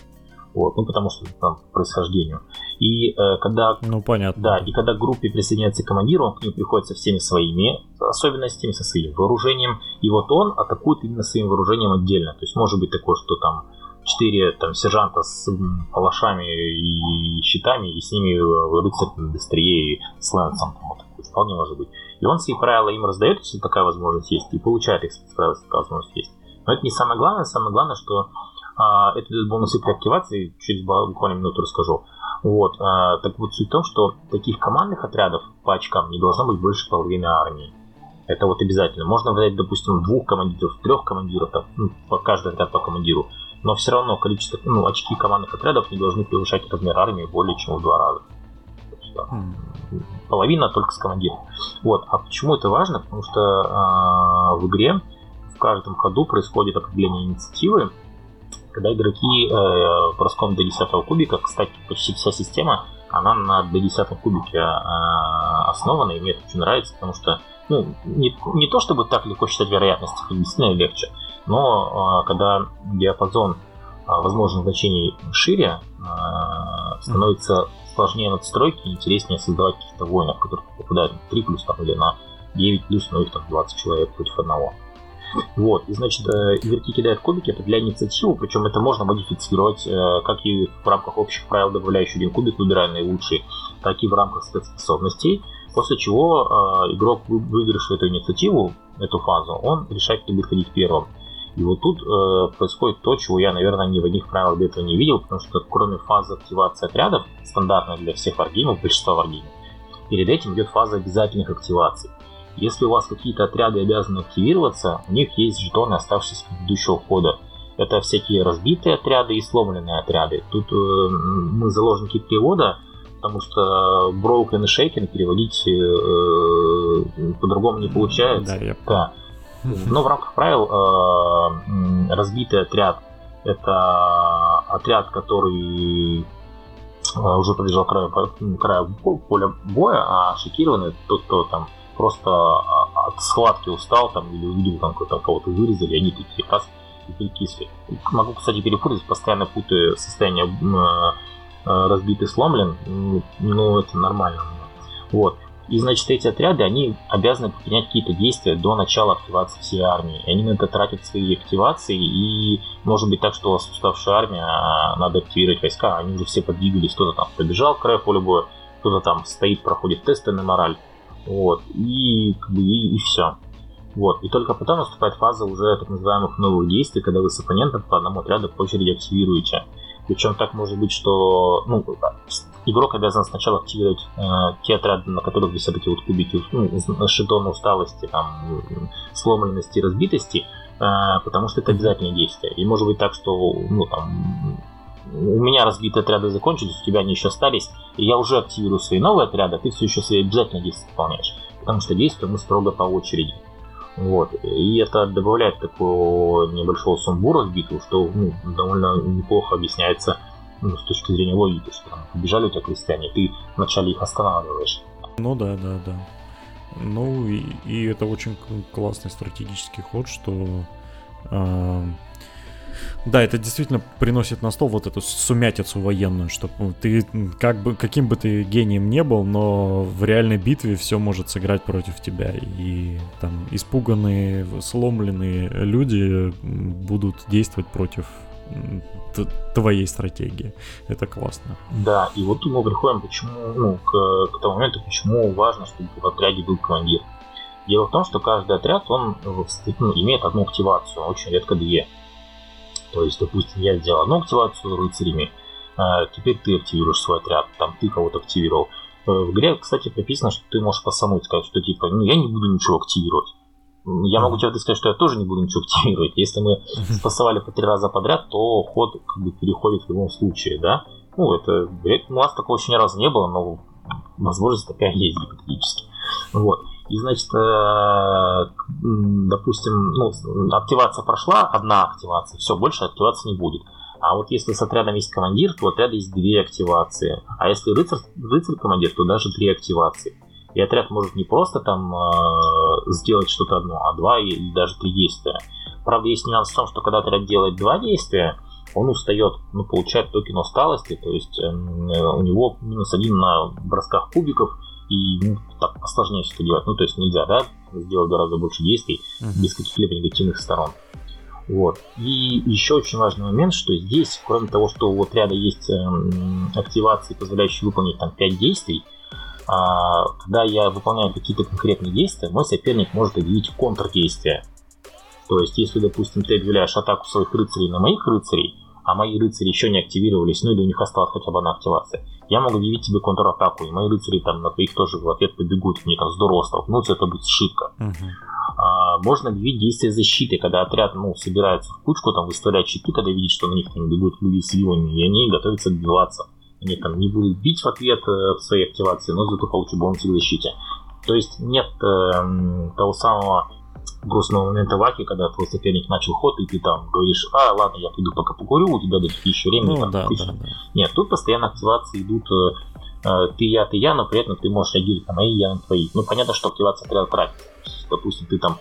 Вот, ну потому что там происхождению. И э, когда, ну, понятно. Да, и когда к группе присоединяется командир, он к ним приходит со всеми своими особенностями, со своим вооружением, и вот он атакует именно своим вооружением отдельно. То есть может быть такое, что там четыре там сержанта с палашами и щитами, и с ними рыцарь на быстрее с лэнсом, вот, вполне может быть. И он свои правила им раздает, если такая возможность есть, и получает их правила, если такая возможность есть. Но это не самое главное, самое главное, что а, это дает бонусы при активации, через буквально минуту расскажу. Вот, а, так вот суть в том, что таких командных отрядов по очкам не должно быть больше половины армии. Это вот обязательно. Можно взять, допустим, двух командиров, трех командиров, там, ну, по каждый отряд по командиру. Но все равно количество, ну, очки командных отрядов не должны превышать размер армии более чем в два раза. Хм. Половина только с командиром. Вот. А почему это важно? Потому что э, в игре в каждом ходу происходит определение инициативы, когда игроки э, броском до 10 кубика, кстати, почти вся система, она на до 10 кубике э, основана, и мне это очень нравится, потому что ну, не, не то чтобы так легко считать вероятности, действительно легче, но э, когда диапазон э, возможных значений шире, э, становится сложнее надстройки интереснее создавать каких-то воинов, которые попадают на 3 плюс там, или на 9 плюс, но их там 20 человек против одного. Вот, и значит, э, игроки кидают кубики, для инициативы, причем это можно модифицировать, э, как и в рамках общих правил, добавляющий один кубик, выбирая наилучший, так и в рамках спецспособностей, после чего э, игрок, выигравший эту инициативу, эту фазу, он решает, кто будет ходить первым. И вот тут э, происходит то, чего я, наверное, ни в одних правилах до этого не видел, потому что кроме фазы активации отрядов, стандартной для всех варгеймов, большинства варгеймов, перед этим идет фаза обязательных активаций. Если у вас какие-то отряды обязаны активироваться, у них есть жетоны, оставшиеся с предыдущего хода. Это всякие разбитые отряды и сломленные отряды. Тут э, мы заложники перевода, потому что broken и shaken переводить э, э, по-другому не получается. Да, я... да. Но в рамках правил э, разбитый отряд это отряд, который э, уже подъезжал к краю, краю поля боя, а шокированный тот, кто там просто а, от схватки устал там или увидел там кого-то вырезали, они такие раз и перекисли. Могу, кстати, перепутать, постоянно путаю состояние э, разбитый сломлен, но это нормально. Вот. И, значит, эти отряды, они обязаны принять какие-то действия до начала активации всей армии. И они на это тратят свои активации, и может быть так, что у уставшая армия, а надо активировать войска, они уже все подвигались, кто-то там побежал к поля боя, кто-то там стоит, проходит тесты на мораль, вот, и, как бы, и, и все. Вот, и только потом наступает фаза уже так называемых новых действий, когда вы с оппонентом по одному отряду по очереди активируете. Причем так может быть, что ну, игрок обязан сначала активировать э, те отряды, на которых висят эти вот кубики, ну, шедоны усталости, там, сломленности, разбитости, э, потому что это обязательное действие. И может быть так, что ну, там, у меня разбитые отряды закончились, у тебя они еще остались, и я уже активирую свои новые отряды, а ты все еще свои обязательные действия выполняешь. Потому что действуем мы строго по очереди. Вот. И это добавляет такого небольшого сумбура в битву, что ну, довольно неплохо объясняется ну, с точки зрения логики, что там побежали у тебя крестьяне, ты вначале их останавливаешь. Ну да, да, да. Ну и, и это очень классный стратегический ход, что э, да, это действительно приносит на стол вот эту сумятицу военную, что ты как бы каким бы ты гением не был, но в реальной битве все может сыграть против тебя. И там испуганные, сломленные люди будут действовать против твоей стратегии. Это классно. Да, и вот мы приходим почему, ну, к, к тому моменту, почему важно, чтобы в отряде был командир. Дело в том, что каждый отряд, он ну, имеет одну активацию, очень редко две. То есть, допустим, я сделал одну активацию рыцарями, а теперь ты активируешь свой отряд, там ты кого-то активировал. Э, в игре, кстати, прописано, что ты можешь по сказать, что типа, ну я не буду ничего активировать. Я могу тебе сказать, что я тоже не буду ничего активировать. Если мы спасовали по три раза подряд, то ход как бы переходит в любом случае, да? Ну, это, у нас такого еще ни разу не было, но возможность такая есть гипотетически. Вот. И, значит, э, допустим, ну, активация прошла, одна активация, все, больше активации не будет. А вот если с отрядом есть командир, то у отряда есть две активации. А если рыцарь, рыцарь командир, то даже три активации. И отряд может не просто там э, сделать что-то одно, а два или даже три действия. Правда, есть нюанс в том, что когда отряд делает два действия, он устает, ну, получает токен усталости, то есть э, у него минус один на бросках кубиков, и ну, так сложнее все это делать. Ну, то есть нельзя, да, сделать гораздо больше действий uh-huh. без каких-либо негативных сторон. Вот. И еще очень важный момент, что здесь, кроме того, что у отряда есть э, активации, позволяющие выполнить там 5 действий, когда я выполняю какие-то конкретные действия, мой соперник может объявить контрдействие. То есть, если, допустим, ты объявляешь атаку своих рыцарей на моих рыцарей, а мои рыцари еще не активировались, ну или у них осталась хотя бы одна активация, я могу объявить тебе контратаку, и мои рыцари там на твоих тоже в ответ побегут, мне там здорово столкнуться, это будет. Uh-huh. А, можно объявить действие защиты, когда отряд ну, собирается в кучку, там выставляет щиты, когда видит, что на них там бегут люди с вилами, и они готовятся отбиваться. Они там не будут бить в ответ э, в своей активации, но зато получат бонусы к защите. То есть нет э, того самого грустного момента в Аке, когда твой соперник начал ход, и ты там говоришь, а, ладно, я пойду пока покурю, у тебя до еще времени. Ну, там, да, да, да. Нет, тут постоянно активации идут э, э, ты я, ты я, но при этом ты можешь реагировать на мои, я на твои. Ну, понятно, что активация отряда тратит. Допустим, ты там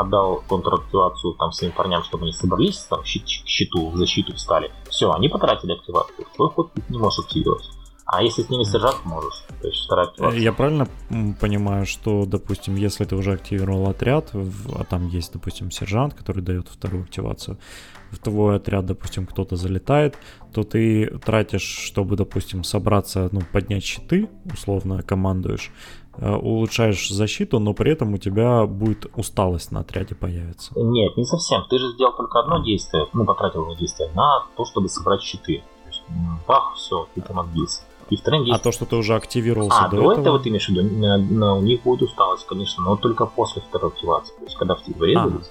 отдал контрактивацию там своим парням, чтобы они собрались там, к щиту, в защиту встали. Все, они потратили активацию. Твой ход ты не можешь активировать. А если с ними сержант можешь, то есть вторая активация. Я правильно понимаю, что, допустим, если ты уже активировал отряд, а там есть, допустим, сержант, который дает вторую активацию, в твой отряд, допустим, кто-то залетает, то ты тратишь, чтобы, допустим, собраться, ну, поднять щиты, условно командуешь, улучшаешь защиту, но при этом у тебя будет усталость на отряде появится. Нет, не совсем. Ты же сделал только одно действие, ну, потратил одно действие на то, чтобы собрать щиты. То есть, бах, все, ты там отбился. И вторым есть... А то, что ты уже активировался а, до, до этого... этого ты имеешь в виду? У них будет усталость, конечно, но только после второй активации. То есть, когда в тебя резались...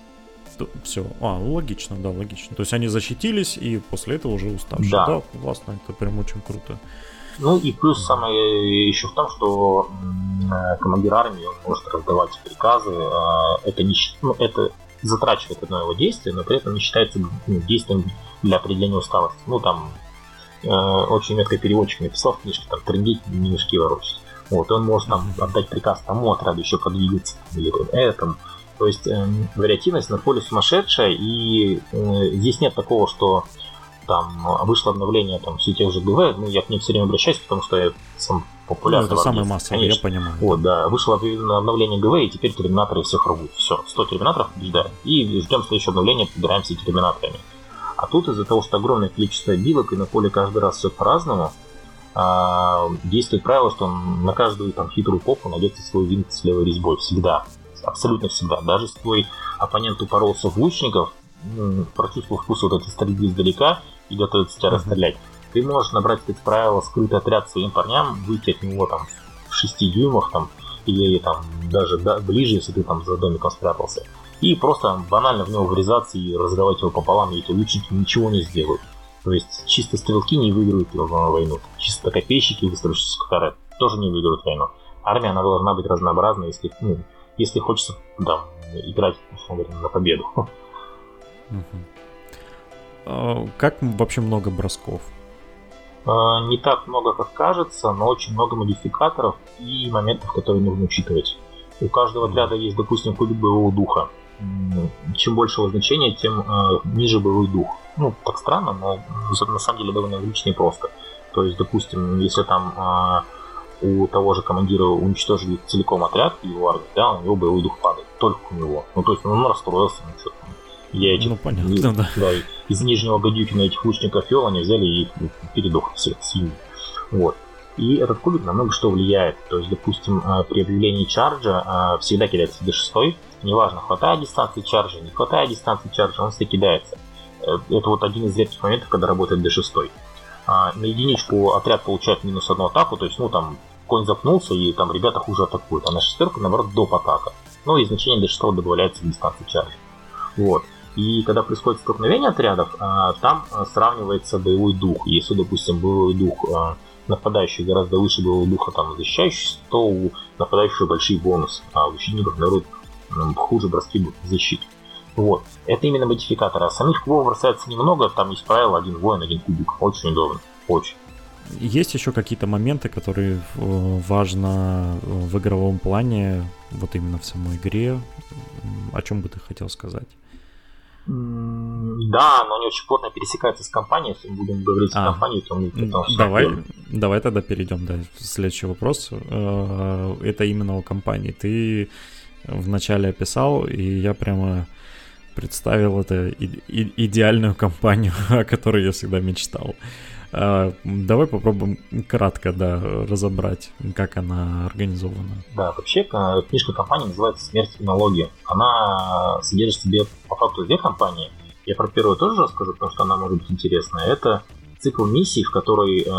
А, все, а, ну, логично, да, логично. То есть они защитились и после этого уже уставшие. Да, да классно, это прям очень круто. Ну и плюс самое еще в том, что командир армии он может раздавать приказы. А, это не ну, это затрачивает одно его действие, но при этом не считается ну, действием для определения усталости. Ну там Э, очень метко переводчик написал в книжке, там, трындеть, не мешки ворочать. Вот, он может там отдать приказ тому отряду еще подвигаться, или этому. То есть э, вариативность на поле сумасшедшая, и э, здесь нет такого, что там вышло обновление там все тех же ГВ, ну я к ним все время обращаюсь, потому что я сам популярный. Ну, это самое массовое, я понимаю. Вот, да, вышло обновление ГВ, и теперь терминаторы всех рвут. Все, 100 терминаторов побеждаем. И ждем следующее обновление, подбираемся терминаторами. А тут из-за того, что огромное количество билок и на поле каждый раз все по-разному, а, действует правило, что на каждую там хитрую попу найдется свой винт с левой резьбой. Всегда. Абсолютно всегда. Даже если твой оппонент упоролся в лучников, прочувствовал вкус вот этой стрельбы издалека и готовится тебя расстрелять, ты можешь набрать это правило скрытый отряд своим парням, выйти от него там в 6 дюймах там, или там даже ближе, если ты там за домиком спрятался и просто банально в него врезаться и разрывать его пополам, и эти лучники ничего не сделают. То есть чисто стрелки не выиграют войну, чисто копейщики, выстроившиеся катары, тоже не выиграют войну. Армия, она должна быть разнообразной, если, ну, если хочется да, играть говоря, на победу. <laughs> А, как вообще много бросков? А, не так много, как кажется, но очень много модификаторов и моментов, которые нужно учитывать. У каждого отряда есть, допустим, кубик боевого духа чем больше его значения, тем ниже боевой дух. Ну, так странно, но на самом деле довольно логично и просто. То есть, допустим, если там у того же командира уничтожили целиком отряд его армии, да, у него боевой дух падает. Только у него. Ну, то есть он расстроился, ну, что. Я этих, ну, понятно, из, да. да. Из нижнего Гадюкина этих лучников вел, они взяли и передох все свиньи. Вот. И этот кубик на много что влияет. То есть, допустим, э, при объявлении чарджа э, всегда кидается D6, неважно, хватает дистанции чарджа, не хватает дистанции чарджа, он всегда кидается. Э, это вот один из редких моментов, когда работает D6. А, на единичку отряд получает минус одну атаку, то есть, ну, там, конь запнулся, и там ребята хуже атакуют, а на шестерку, наоборот, доп. атака. Ну, и значение D6 добавляется в дистанции чарджа. Вот. И когда происходит столкновение отрядов, там сравнивается боевой дух. Если, допустим, боевой дух нападающий гораздо выше боевого духа там защищающийся, то у нападающего большие бонусы, а у защитников, наоборот, хуже броски защиты. Вот. Это именно модификаторы. А самих кубов бросается немного, там есть правило один воин, один кубик. Очень удобно. Очень. Есть еще какие-то моменты, которые э, важно э, в игровом плане, вот именно в самой игре. О чем бы ты хотел сказать? Да, но они очень плотно пересекаются с компанией. Если мы будем говорить а, о компании, то мы давай, давай тогда перейдем, да, следующий вопрос. Э, это именно о компании. Ты вначале описал, и я прямо представил это и- и- идеальную компанию, <laughs> о которой я всегда мечтал. А, давай попробуем кратко, да, разобрать, как она организована. Да, вообще э, книжка компании называется «Смерть и налоги». Она содержит в себе по факту две компании. Я про первую тоже расскажу, потому что она может быть интересная. Это цикл миссий, в которой э,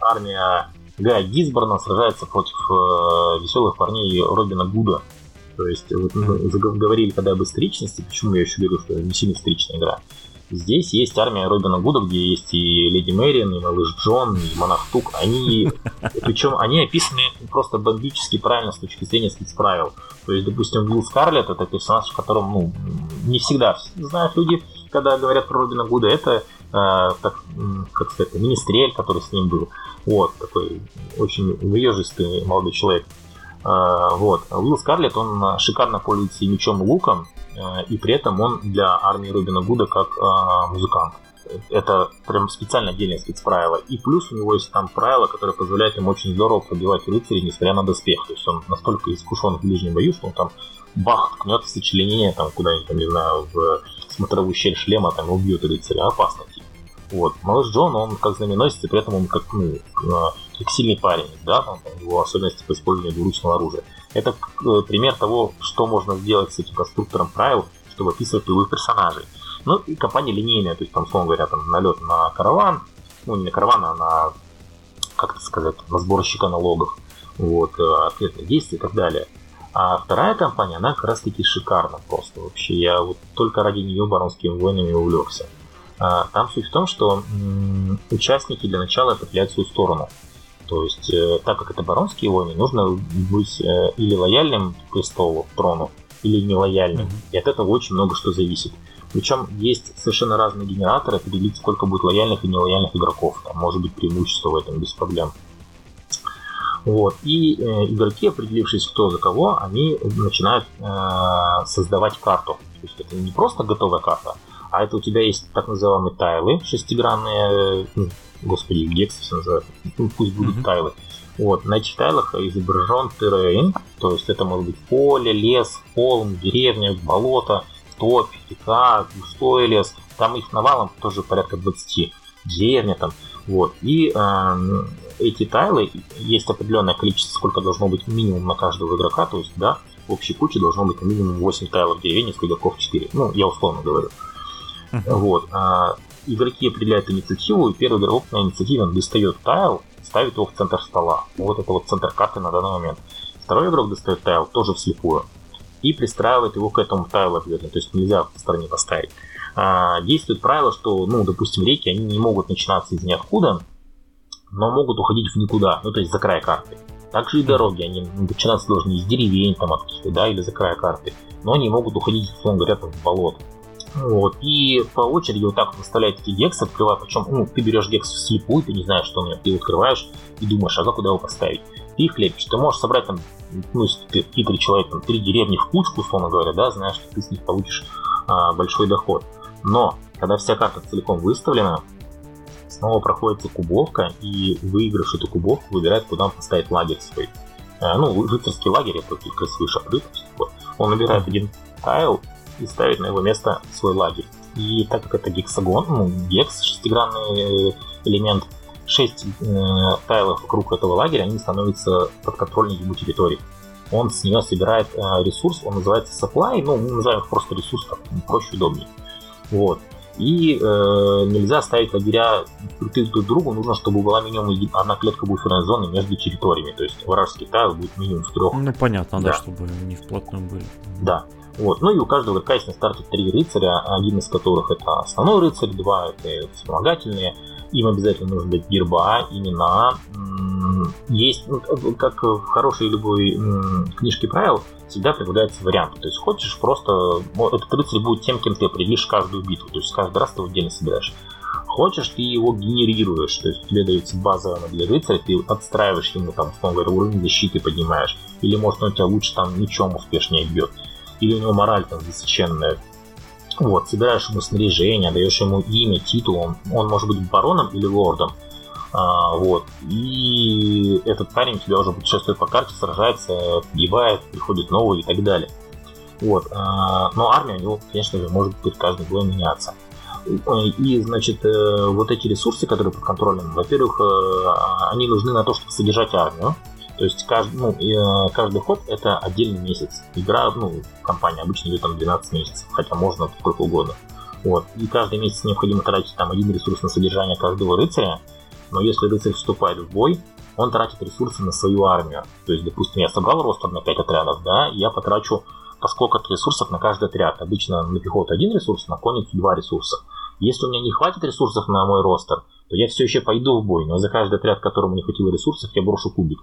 армия Гая Гизборна сражается против э, веселых парней Робина Гуда. То есть, вот мы заговорили когда об историчности, почему я еще говорю, что это не сильно историчная игра. Здесь есть армия Робина Гуда, где есть и Леди Мэриан, и Малыш Джон, и Монах Тук. Они, <laughs> причем они описаны просто бомбически правильно с точки зрения спецправил. То есть, допустим, Билл Скарлетт это персонаж, в котором, ну, не всегда знают люди, когда говорят про Робина Гуда, это, э, так, как сказать, министрель, который с ним был. Вот, такой очень выезжистый молодой человек. Э, вот. Уилл Скарлетт, он шикарно пользуется и мечом и луком, э, и при этом он для армии Робина Гуда как э, музыкант. Это прям специально отдельное спецправило. И плюс у него есть там правило, которое позволяет ему очень здорово пробивать рыцарей, несмотря на доспех. То есть он настолько искушен в ближнем бою, что он там бах, ткнет в сочленение, там куда-нибудь, там, не знаю, в смотровую щель шлема, там, убьет рыцаря. Опасно. Типа. Вот. Малыш Джон, он как знаменосец, и при этом он как, ну, как сильный парень, да, там, его особенности по использованию двуручного оружия. Это э, пример того, что можно сделать с этим конструктором правил, чтобы описывать любых персонажей. Ну и компания линейная, то есть там, условно говоря, там налет на караван, ну не на караван, а на, как это сказать, на сборщика налогов, вот, э, ответные действия и так далее. А вторая компания, она как раз таки шикарна просто вообще. Я вот только ради нее баронскими войнами увлекся. А, там суть в том, что участники для начала определяют свою сторону. То есть, э, так как это баронские войны, нужно быть э, или лояльным к престолу, трону, или нелояльным. Mm-hmm. И от этого очень много что зависит. Причем есть совершенно разные генераторы, определить, сколько будет лояльных и нелояльных игроков. Там может быть преимущество в этом без проблем. Вот. И э, игроки, определившись кто за кого, они начинают э, создавать карту. То есть это не просто готовая карта, а это у тебя есть так называемые тайлы шестигранные, ну, господи, гексы все называют, ну, пусть будут mm-hmm. тайлы. Вот, на этих тайлах изображен террейн, то есть это может быть поле, лес, холм, деревня, болото, топь, река, густой лес, там их навалом тоже порядка 20, деревня там, вот, и э, эти тайлы, есть определенное количество, сколько должно быть минимум на каждого игрока, то есть, да, в общей куче должно быть минимум 8 тайлов деревень, если игроков 4, ну, я условно говорю. Вот. А, игроки определяют инициативу, и первый игрок на инициативе он достает тайл, ставит его в центр стола. Вот это вот центр карты на данный момент. Второй игрок достает тайл, тоже вслепую, и пристраивает его к этому тайлу обязательно, то есть нельзя в стороне поставить. А, действует правило, что, ну, допустим, реки, они не могут начинаться из ниоткуда, но могут уходить в никуда, ну, то есть за край карты. Также и дороги, они начинаться должны из деревень, там, откуда, да, или за край карты, но они могут уходить, условно говоря, в болото. Вот. И по очереди вот так выставлять эти гексы, открывая, причем ну, ты берешь гекс вслепую, ты не знаешь, что он ты его открываешь и думаешь, ага, куда его поставить. Ты их лепишь. Ты можешь собрать там, ну, если ты хитрый человек, там, три деревни в кучку, условно говоря, да, знаешь, что ты с них получишь а, большой доход. Но, когда вся карта целиком выставлена, снова проходится кубовка, и выигравший эту кубовку выбирает, куда он поставит лагерь свой. А, ну, рыцарский лагерь, это такие красивые шапры. Он набирает один тайл, и ставить на его место свой лагерь. И так как это гексагон, ну, гекс, шестигранный элемент, 6 э, тайлов вокруг этого лагеря, они становятся подконтрольной ему территории. Он с нее собирает э, ресурс, он называется supply, ну, мы называем их просто ресурс, так проще, удобнее. Вот. И э, нельзя ставить лагеря друг к другу, нужно, чтобы была минимум одна клетка буферной зоны между территориями. То есть вражеский тайл будет минимум в трех. Ну понятно, да, да чтобы не вплотную были. Да. Вот. Ну и у каждого игрока есть на старте три рыцаря, один из которых это основной рыцарь, два это вспомогательные. Им обязательно нужно дать герба, имена. Есть, ну, как в хорошей любой книжке правил, всегда предлагается вариант. То есть хочешь просто... Этот рыцарь будет тем, кем ты определишь каждую битву. То есть каждый раз ты его отдельно собираешь. Хочешь, ты его генерируешь, то есть тебе дается базовая для рыцаря, ты отстраиваешь ему там, условно говоря, уровень защиты поднимаешь, или может он тебя лучше там мечом успешнее бьет или у него мораль там высоченная. Вот, собираешь ему снаряжение, даешь ему имя, титул, он, он может быть бароном или лордом. А, вот. И этот парень тебя уже путешествует по карте, сражается, погибает, приходит новый и так далее. Вот. А, но армия у него, конечно же, может быть каждый бой меняться. И, значит, э, вот эти ресурсы, которые под контролем, во-первых, э, они нужны на то, чтобы содержать армию. То есть каждый, ну, э, каждый ход это отдельный месяц. Игра, ну, компания обычно идет там 12 месяцев, хотя можно сколько угодно. Вот. И каждый месяц необходимо тратить там один ресурс на содержание каждого рыцаря, но если рыцарь вступает в бой, он тратит ресурсы на свою армию. То есть, допустим, я собрал ростер на 5 отрядов, да, я потрачу по сколько ресурсов на каждый отряд. Обычно на пехоту один ресурс, на конницу два ресурса. Если у меня не хватит ресурсов на мой ростер, то я все еще пойду в бой, но за каждый отряд, которому не хватило ресурсов, я брошу кубик.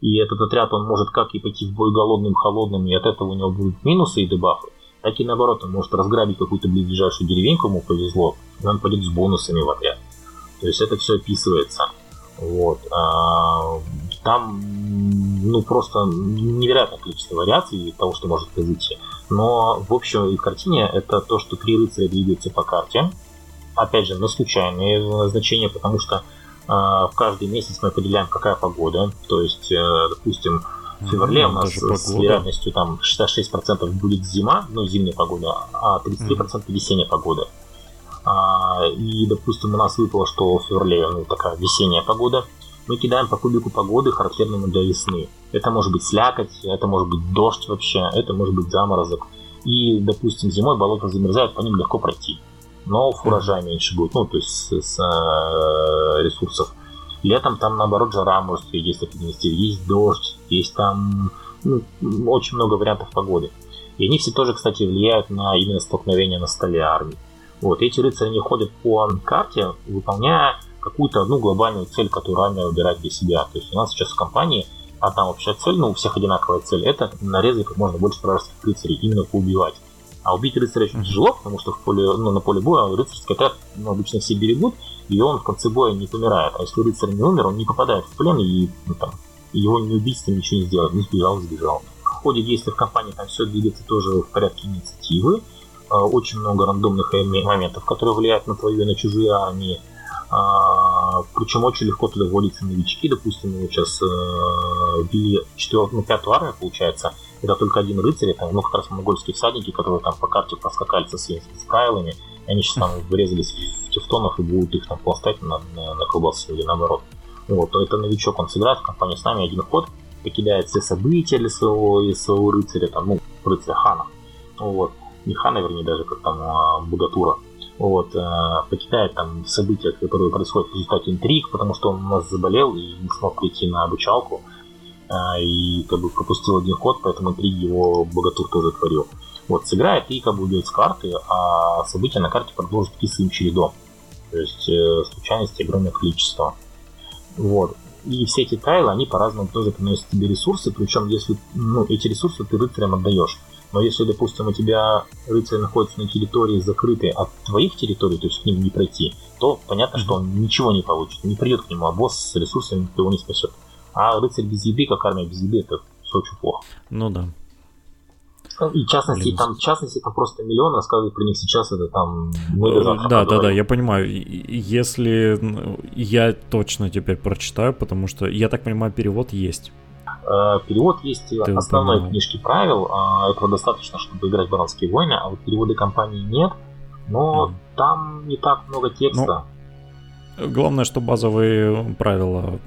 И этот отряд, он может как и пойти в бой голодным, холодным, и от этого у него будут минусы и дебафы, так и наоборот, он может разграбить какую-то ближайшую деревеньку, ему повезло, и он пойдет с бонусами в отряд. То есть это все описывается. Вот. А, там ну просто невероятное количество вариаций того, что может произойти. Но в общем и картине это то, что три рыцаря двигаются по карте. Опять же, на случайные значения, потому что в каждый месяц мы определяем, какая погода. То есть, э, допустим, в феврале у нас с вероятностью там 66% будет зима, ну, зимняя погода, а 33% mm-hmm. весенняя погода. А, и, допустим, у нас выпало, что в феврале ну, такая весенняя погода. Мы кидаем по кубику погоды, характерному для весны. Это может быть слякоть, это может быть дождь вообще, это может быть заморозок. И, допустим, зимой болото замерзают, по ним легко пройти. Но урожая меньше будет, ну, то есть с, с э, ресурсов. Летом там, наоборот, жара может есть определенности. Есть дождь, есть там ну, очень много вариантов погоды. И они все тоже, кстати, влияют на именно столкновение на столе армии. Вот, эти рыцари не ходят по карте, выполняя какую-то одну глобальную цель, которую армия выбирает для себя. То есть у нас сейчас в компании одна общая цель, но у всех одинаковая цель, это нарезать как можно больше вражеских рыцарей, именно поубивать. А убить рыцаря очень тяжело, потому что в поле, ну, на поле боя рыцарский отряд ну, обычно все берегут, и он в конце боя не помирает. А если рыцарь не умер, он не попадает в плен, и ну, там, его не убить, ничего не сделать. Не сбежал, сбежал. В ходе действия в компании там все двигается тоже в порядке инициативы. А, очень много рандомных моментов, которые влияют на твою и на чужие армии. А, причем очень легко туда вводятся новички. Допустим, мы сейчас э, ввели четвертую, ну, пятую армию, получается. Это только один рыцарь, это ну, как раз монгольские всадники, которые там по карте проскакали со своими скайлами. И они сейчас там врезались в тефтонов и будут их там пластать на, на, на колбасу или наоборот. Вот, это новичок, он сыграет в компании с нами один ход, покидает все события для своего, для своего рыцаря, там, ну, рыцаря хана. Вот. Не хана, вернее, даже как там а, Бугатура вот, э, покидает там события, которые происходят в результате интриг, потому что он у нас заболел и не смог прийти на обучалку, э, и как бы пропустил один ход, поэтому интриги его богатур тоже творил. Вот, сыграет и как бы уйдет с карты, а события на карте продолжат идти своим чередом. То есть э, случайностей огромное количество. Вот. И все эти тайлы, они по-разному тоже приносят тебе ресурсы, причем если ну, эти ресурсы ты рыцарям отдаешь. Но если, допустим, у тебя рыцарь находится на территории закрытой от твоих территорий, то есть к ним не пройти, то понятно, что он ничего не получит, не придет к нему, а босс с ресурсами его не спасет. А рыцарь без еды, как армия без еды, это все очень плохо. Ну да. И в частности, Блин. там, в частности, там просто миллион рассказывать про них сейчас, это там мы э, Да, да, да, я понимаю. Если ну, я точно теперь прочитаю, потому что, я так понимаю, перевод есть. Э, перевод есть Ты основной упомянул. книжки правил, а, этого достаточно, чтобы играть в Баронские войны, а вот переводы компании нет, но mm. там не так много текста. Ну, главное, что базовые правила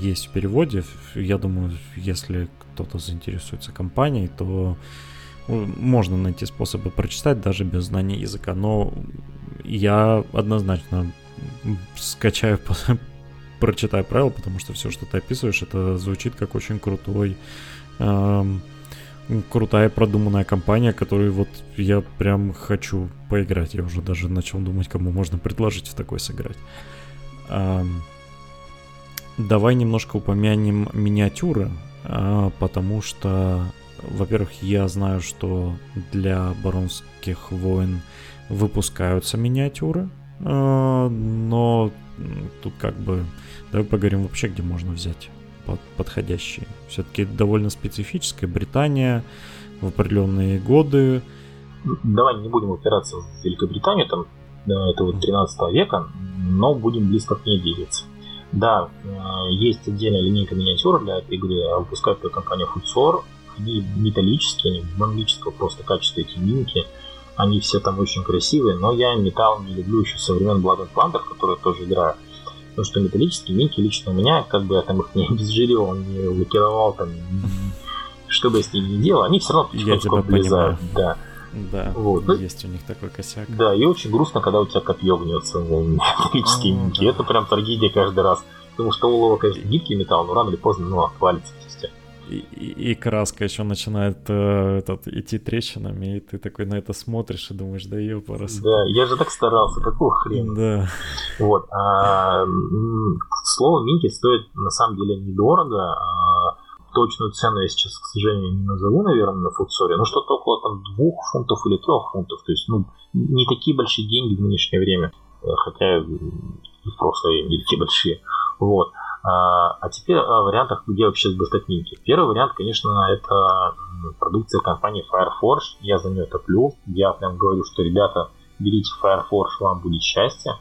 есть в переводе. Я думаю, если кто-то заинтересуется компанией, то можно найти способы прочитать даже без знания языка. Но я однозначно скачаю <laughs> прочитай правила, потому что все, что ты описываешь, это звучит как очень крутой, эм, крутая продуманная компания, которую вот я прям хочу поиграть. Я уже даже начал думать, кому можно предложить в такой сыграть. Эм, давай немножко упомянем миниатюры, э, потому что, во-первых, я знаю, что для Баронских войн выпускаются миниатюры, э, но тут как бы Давай поговорим вообще, где можно взять подходящие. Все-таки довольно специфическая Британия в определенные годы. Давай не будем упираться в Великобританию, там это вот 13 века, но будем близко к ней двигаться. Да, э, есть отдельная линейка миниатюр для этой игры, а выпускает ее компания Futsor. Они металлические, они магнического просто качества эти минки. Они все там очень красивые, но я металл не люблю еще со времен Blood and Plunder, который тоже играю. Потому что металлические минки лично у меня, как бы я там их не <laughs> обезжирил, не лакировал, там, что бы я с ними не делал, они все равно потихоньку облезают. Да. Да, вот. есть у них такой косяк. Да, и очень грустно, когда у тебя копье гнется <laughs> металлические ну, минки. Да. Это прям трагедия каждый раз. Потому что олово, конечно, гибкий металл, но рано или поздно ну, отвалится и, и, и краска еще начинает э, этот, идти трещинами, и ты такой на это смотришь и думаешь, да ёпарас. Да, я же так старался, какого хрена. Да. Вот. А, слово минки стоит на самом деле недорого. А, точную цену я сейчас, к сожалению, не назову, наверное, на фудсоре, но что-то около там двух фунтов или трех фунтов. То есть, ну, не такие большие деньги в нынешнее время, э, хотя и в прошлое не такие большие. Вот. А, а теперь о вариантах, где вообще достать минки. Первый вариант, конечно, это продукция компании Fireforge. Я за нее топлю. Я прям говорю, что, ребята, берите Fireforge, вам будет счастье.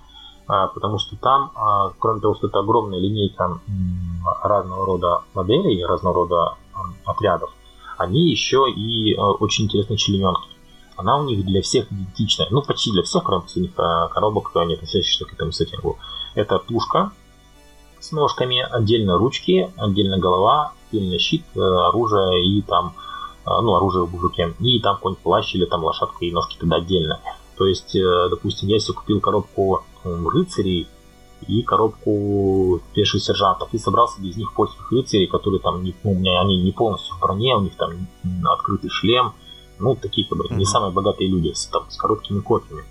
А, потому что там, а, кроме того, что это огромная линейка разного рода моделей, разного рода отрядов, они еще и очень интересные члененки. Она у них для всех идентичная, ну почти для всех, кроме последних коробок, не относящихся к этому сеттингу. Это тушка, с ножками, отдельно ручки, отдельно голова, отдельно щит, э, оружие и там, э, ну, оружие в бужуке, и там какой-нибудь плащ или там лошадка и ножки тогда отдельно. То есть, э, допустим, я себе купил коробку рыцарей и коробку пеших сержантов и собрался без них польских рыцарей, которые там, ну, у меня они не полностью в броне, у них там открытый шлем, ну, такие как бы не самые богатые люди с, там, с короткими копьями.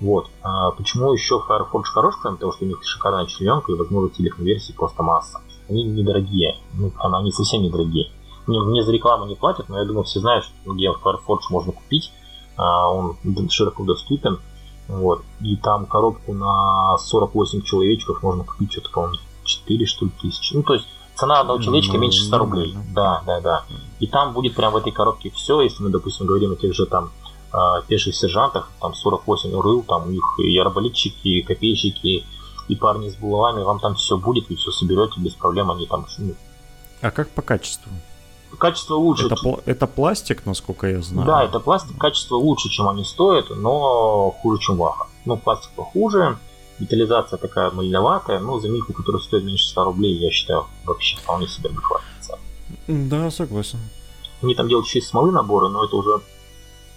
Вот. А почему еще Firefox хорош, кроме того, что у них шикарная членка и возможности их версии просто масса. Они недорогие, ну, они совсем недорогие. Мне, мне за рекламу не платят, но я думаю, все знают, что где Firefox можно купить. А, он широко доступен. Вот. И там коробку на 48 человечков можно купить что-то, по-моему, 4 что ли тысячи. Ну, то есть цена одного человечка ну, меньше 100 рублей. Да, да, да. И там будет прям в этой коробке все, если мы, допустим, говорим о тех же там пеших сержантах, там 48 рыл, там у них и арбалетчики, и копейщики, и парни с булавами, вам там все будет, вы все соберете без проблем, они там... Ну, а как по качеству? Качество лучше. Это, пл- это пластик, насколько я знаю. Да, это пластик, качество лучше, чем они стоят, но хуже, чем ваха. Ну, пластик похуже, детализация такая мальноватая, но за мильку, которая стоит меньше 100 рублей, я считаю, вообще вполне себе адекватная Да, согласен. Они там делают еще из смолы наборы, но это уже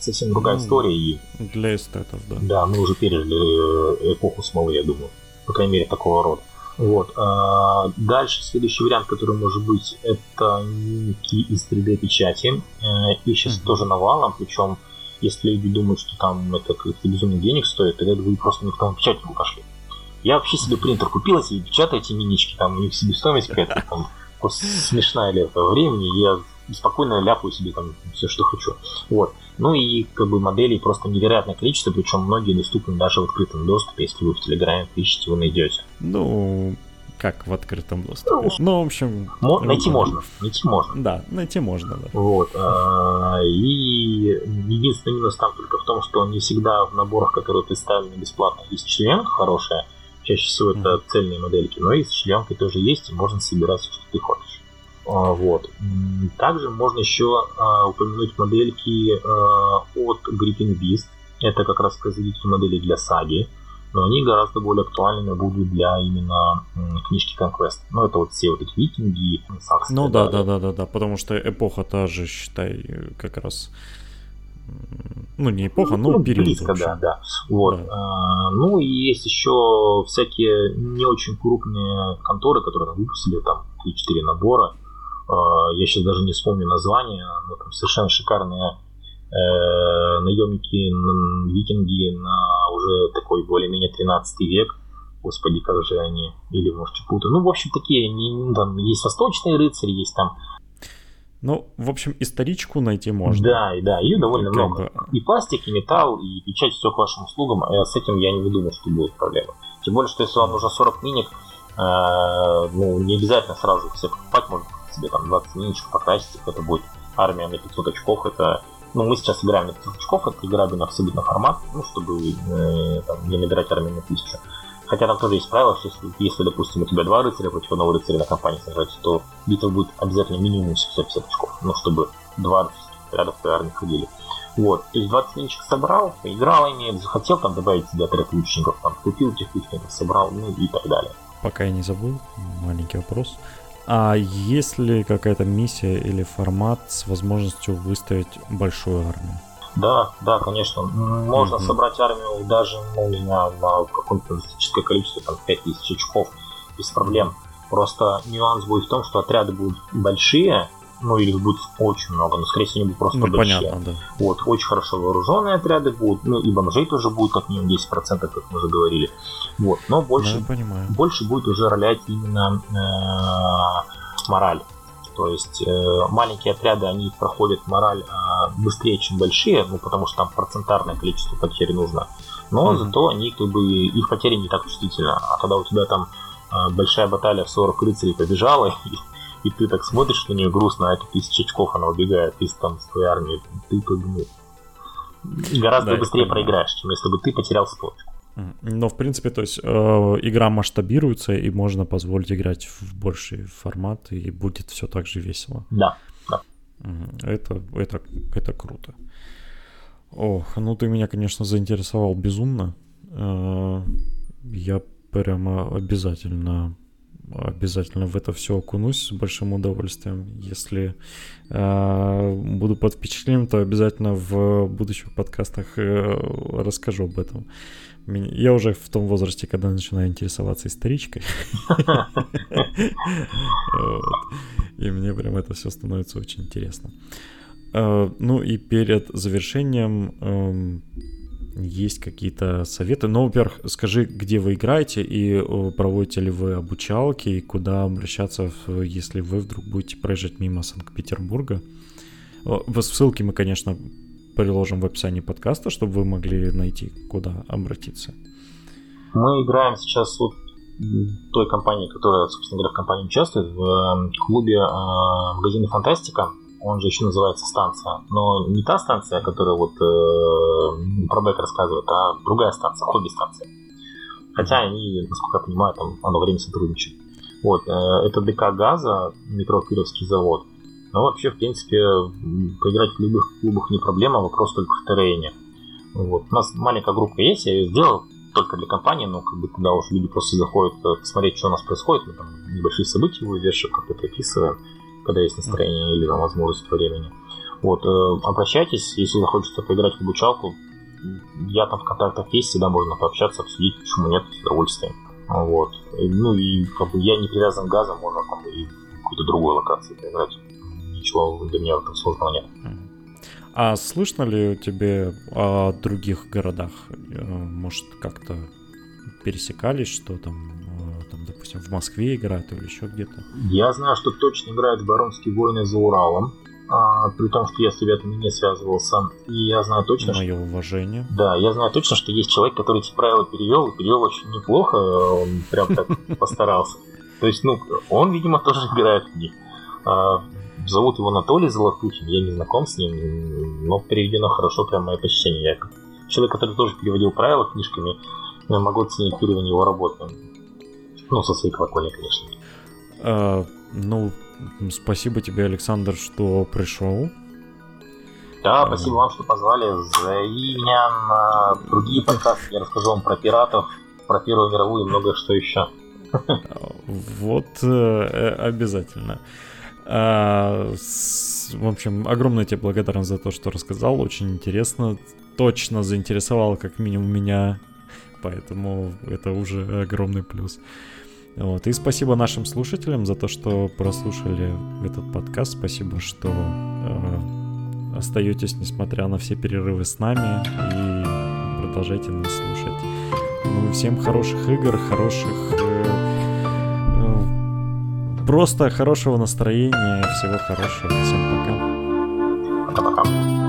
совсем другая ну, история. И, для эстетов, да. Да, мы уже пережили э, эпоху смолы, я думаю. По крайней мере, такого рода. Вот. А дальше следующий вариант, который может быть, это ники из 3D печати. Э, их сейчас mm-hmm. тоже навалом, причем если люди думают, что там это каких-то безумных денег стоит, тогда вы просто никто на печать не пошли. Я вообще себе принтер купила, себе печатаю эти минички, там у них себестоимость какая-то там смешная ли это времени, я спокойно ляпаю себе там все, что хочу. Вот. Ну и как бы моделей просто невероятное количество, причем многие доступны даже в открытом доступе, если вы в Телеграме пишете, вы найдете. Ну, как в открытом доступе. Ну, ну в общем... Мо- найти можно, найти можно. Да, найти можно, да. Вот. А, и единственный минус там только в том, что не всегда в наборах, которые представлены бесплатно, есть членка хорошая. Чаще всего это mm-hmm. цельные модельки, но и с членкой тоже есть, и можно собирать, что ты хочешь. А, вот. Также можно еще а, упомянуть модельки а, от Griffin Beast. Это как раз производители моделей для саги, но они гораздо более актуальными будут для именно книжки Conquest. Ну, это вот все вот эти викинги, саксы. Ну да, да, да, да, да, потому что эпоха та же, считай, как раз ну, не эпоха, ну, но период. Близко, да, да. Вот. Да. А, ну, и есть еще всякие не очень крупные конторы, которые выпустили там 3-4 набора я сейчас даже не вспомню название, но там совершенно шикарные э, наемники, викинги на уже такой более-менее 13 век. Господи, как же они, или может путаю. Ну, в общем, такие, не, там есть восточные рыцари, есть там ну, в общем, историчку найти можно. Да, и да, ее довольно как много. Бы... И пластик, и металл, и печать, все к вашим услугам. А с этим я не думаю, что будет проблема. Тем более, что если вам нужно 40 миник, э, ну, не обязательно сразу все покупать, можно себе там 20 миничек покрасить, это будет армия на 500 очков, это ну, мы сейчас играем на 500 очков, это игра на абсолютно формат, ну, чтобы э, там, не набирать армию на 1000. Хотя там тоже есть правило, что если, если, допустим, у тебя два рыцаря против одного рыцаря на компании сражаются, то битва будет обязательно минимум 750 очков, ну, чтобы два рядов в армии ходили. Вот, то есть 20 миничек собрал, поиграл ими, захотел там добавить себе отряд лучников, там, купил этих лучников, собрал, ну и так далее. пока я не забыл, маленький вопрос. А есть ли какая-то миссия или формат с возможностью выставить большую армию? Да, да, конечно. Можно mm-hmm. собрать армию даже, ну, знаю, на какое-то фантастическое количество, там, 5000 очков, без проблем. Просто нюанс будет в том, что отряды будут большие, ну или их будет очень много, но скорее всего они будут просто ну, большие. Понятно, да. Вот, очень хорошо вооруженные отряды будут, ну и бомжей тоже будет как минимум 10%, как мы уже говорили. Вот, но больше, да, больше будет уже ролять именно э, мораль. То есть э, маленькие отряды, они проходят мораль э, быстрее, чем большие, ну потому что там процентарное количество потерь нужно. Но mm-hmm. зато они как бы их потери не так чувствительны. А когда у тебя там э, большая баталия в 40 рыцарей побежала, и <laughs> и ты так смотришь на нее грустно, а это тысяча очков, она убегает из там своей армии, ты как бы гораздо да, быстрее проиграешь, чем если бы ты потерял строчку. Но, в принципе, то есть э, игра масштабируется, и можно позволить играть в больший формат, и будет все так же весело. Да, да. Это, это, это круто. Ох, ну ты меня, конечно, заинтересовал безумно. Э, я прямо обязательно обязательно в это все окунусь с большим удовольствием. Если э, буду под впечатлением, то обязательно в будущих подкастах э, расскажу об этом. Я уже в том возрасте, когда начинаю интересоваться историчкой. И мне прям это все становится очень интересно. Э, ну и перед завершением эм, есть какие-то советы? Ну, во-первых, скажи, где вы играете и проводите ли вы обучалки, и куда обращаться, если вы вдруг будете проезжать мимо Санкт-Петербурга. Ссылки мы, конечно, приложим в описании подкаста, чтобы вы могли найти, куда обратиться. Мы играем сейчас вот той компании, которая, собственно говоря, в компании участвует, в эм, клубе э, магазина «Фантастика» он же еще называется станция, но не та станция, которая вот э, про Бэк рассказывает, а другая станция, хобби-станция. Хотя они, насколько я понимаю, там одно время сотрудничают. Вот, э, это ДК газа, метро Кировский завод. Но вообще, в принципе, поиграть в любых клубах не проблема, вопрос только в террейне. Вот. У нас маленькая группа есть, я ее сделал только для компании, но как бы когда уже люди просто заходят э, посмотреть, что у нас происходит, мы там небольшие события вывешиваем, как-то приписываем когда есть настроение или там, возможность времени. Вот, э, обращайтесь, если захочется поиграть в обучалку. Я там в контактах есть, всегда можно пообщаться, обсудить, почему нет, с удовольствием. Вот. Ну и как бы я не привязан к газам, можно там и в какой-то другой локации поиграть. Ничего для меня в этом сложного нет. А слышно ли тебе о других городах? Э, может, как-то пересекались, что там допустим, в Москве играют или еще где-то? Я знаю, что точно играют Баронские войны за Уралом. А, при том, что я с ребятами не связывался. И я знаю точно, Мое что... уважение. Да, я знаю точно, что есть человек, который эти правила перевел, и перевел очень неплохо. Он прям так <laughs> постарался. То есть, ну, он, видимо, тоже играет в них. А, зовут его Анатолий Золотухин, я не знаком с ним, но переведено хорошо, прям мое посещение. Я человек, который тоже переводил правила книжками, я могу оценить уровень его работы. Ну, со своей колокольни, конечно. А, ну, спасибо тебе, Александр, что пришел. Да, спасибо вам, что позвали. Зови меня на другие подкасты. Я расскажу вам про пиратов, про Первую мировую и многое что еще. <laughs> Вот э, обязательно. А, в общем, огромная тебе благодарность за то, что рассказал. Очень интересно. Точно заинтересовал как минимум меня. Поэтому это уже огромный плюс. Вот. И спасибо нашим слушателям за то, что прослушали этот подкаст. Спасибо, что э, остаетесь, несмотря на все перерывы с нами, и продолжайте нас слушать. Ну всем хороших игр, хороших... Э, э, просто хорошего настроения, всего хорошего. Всем пока. Пока-пока.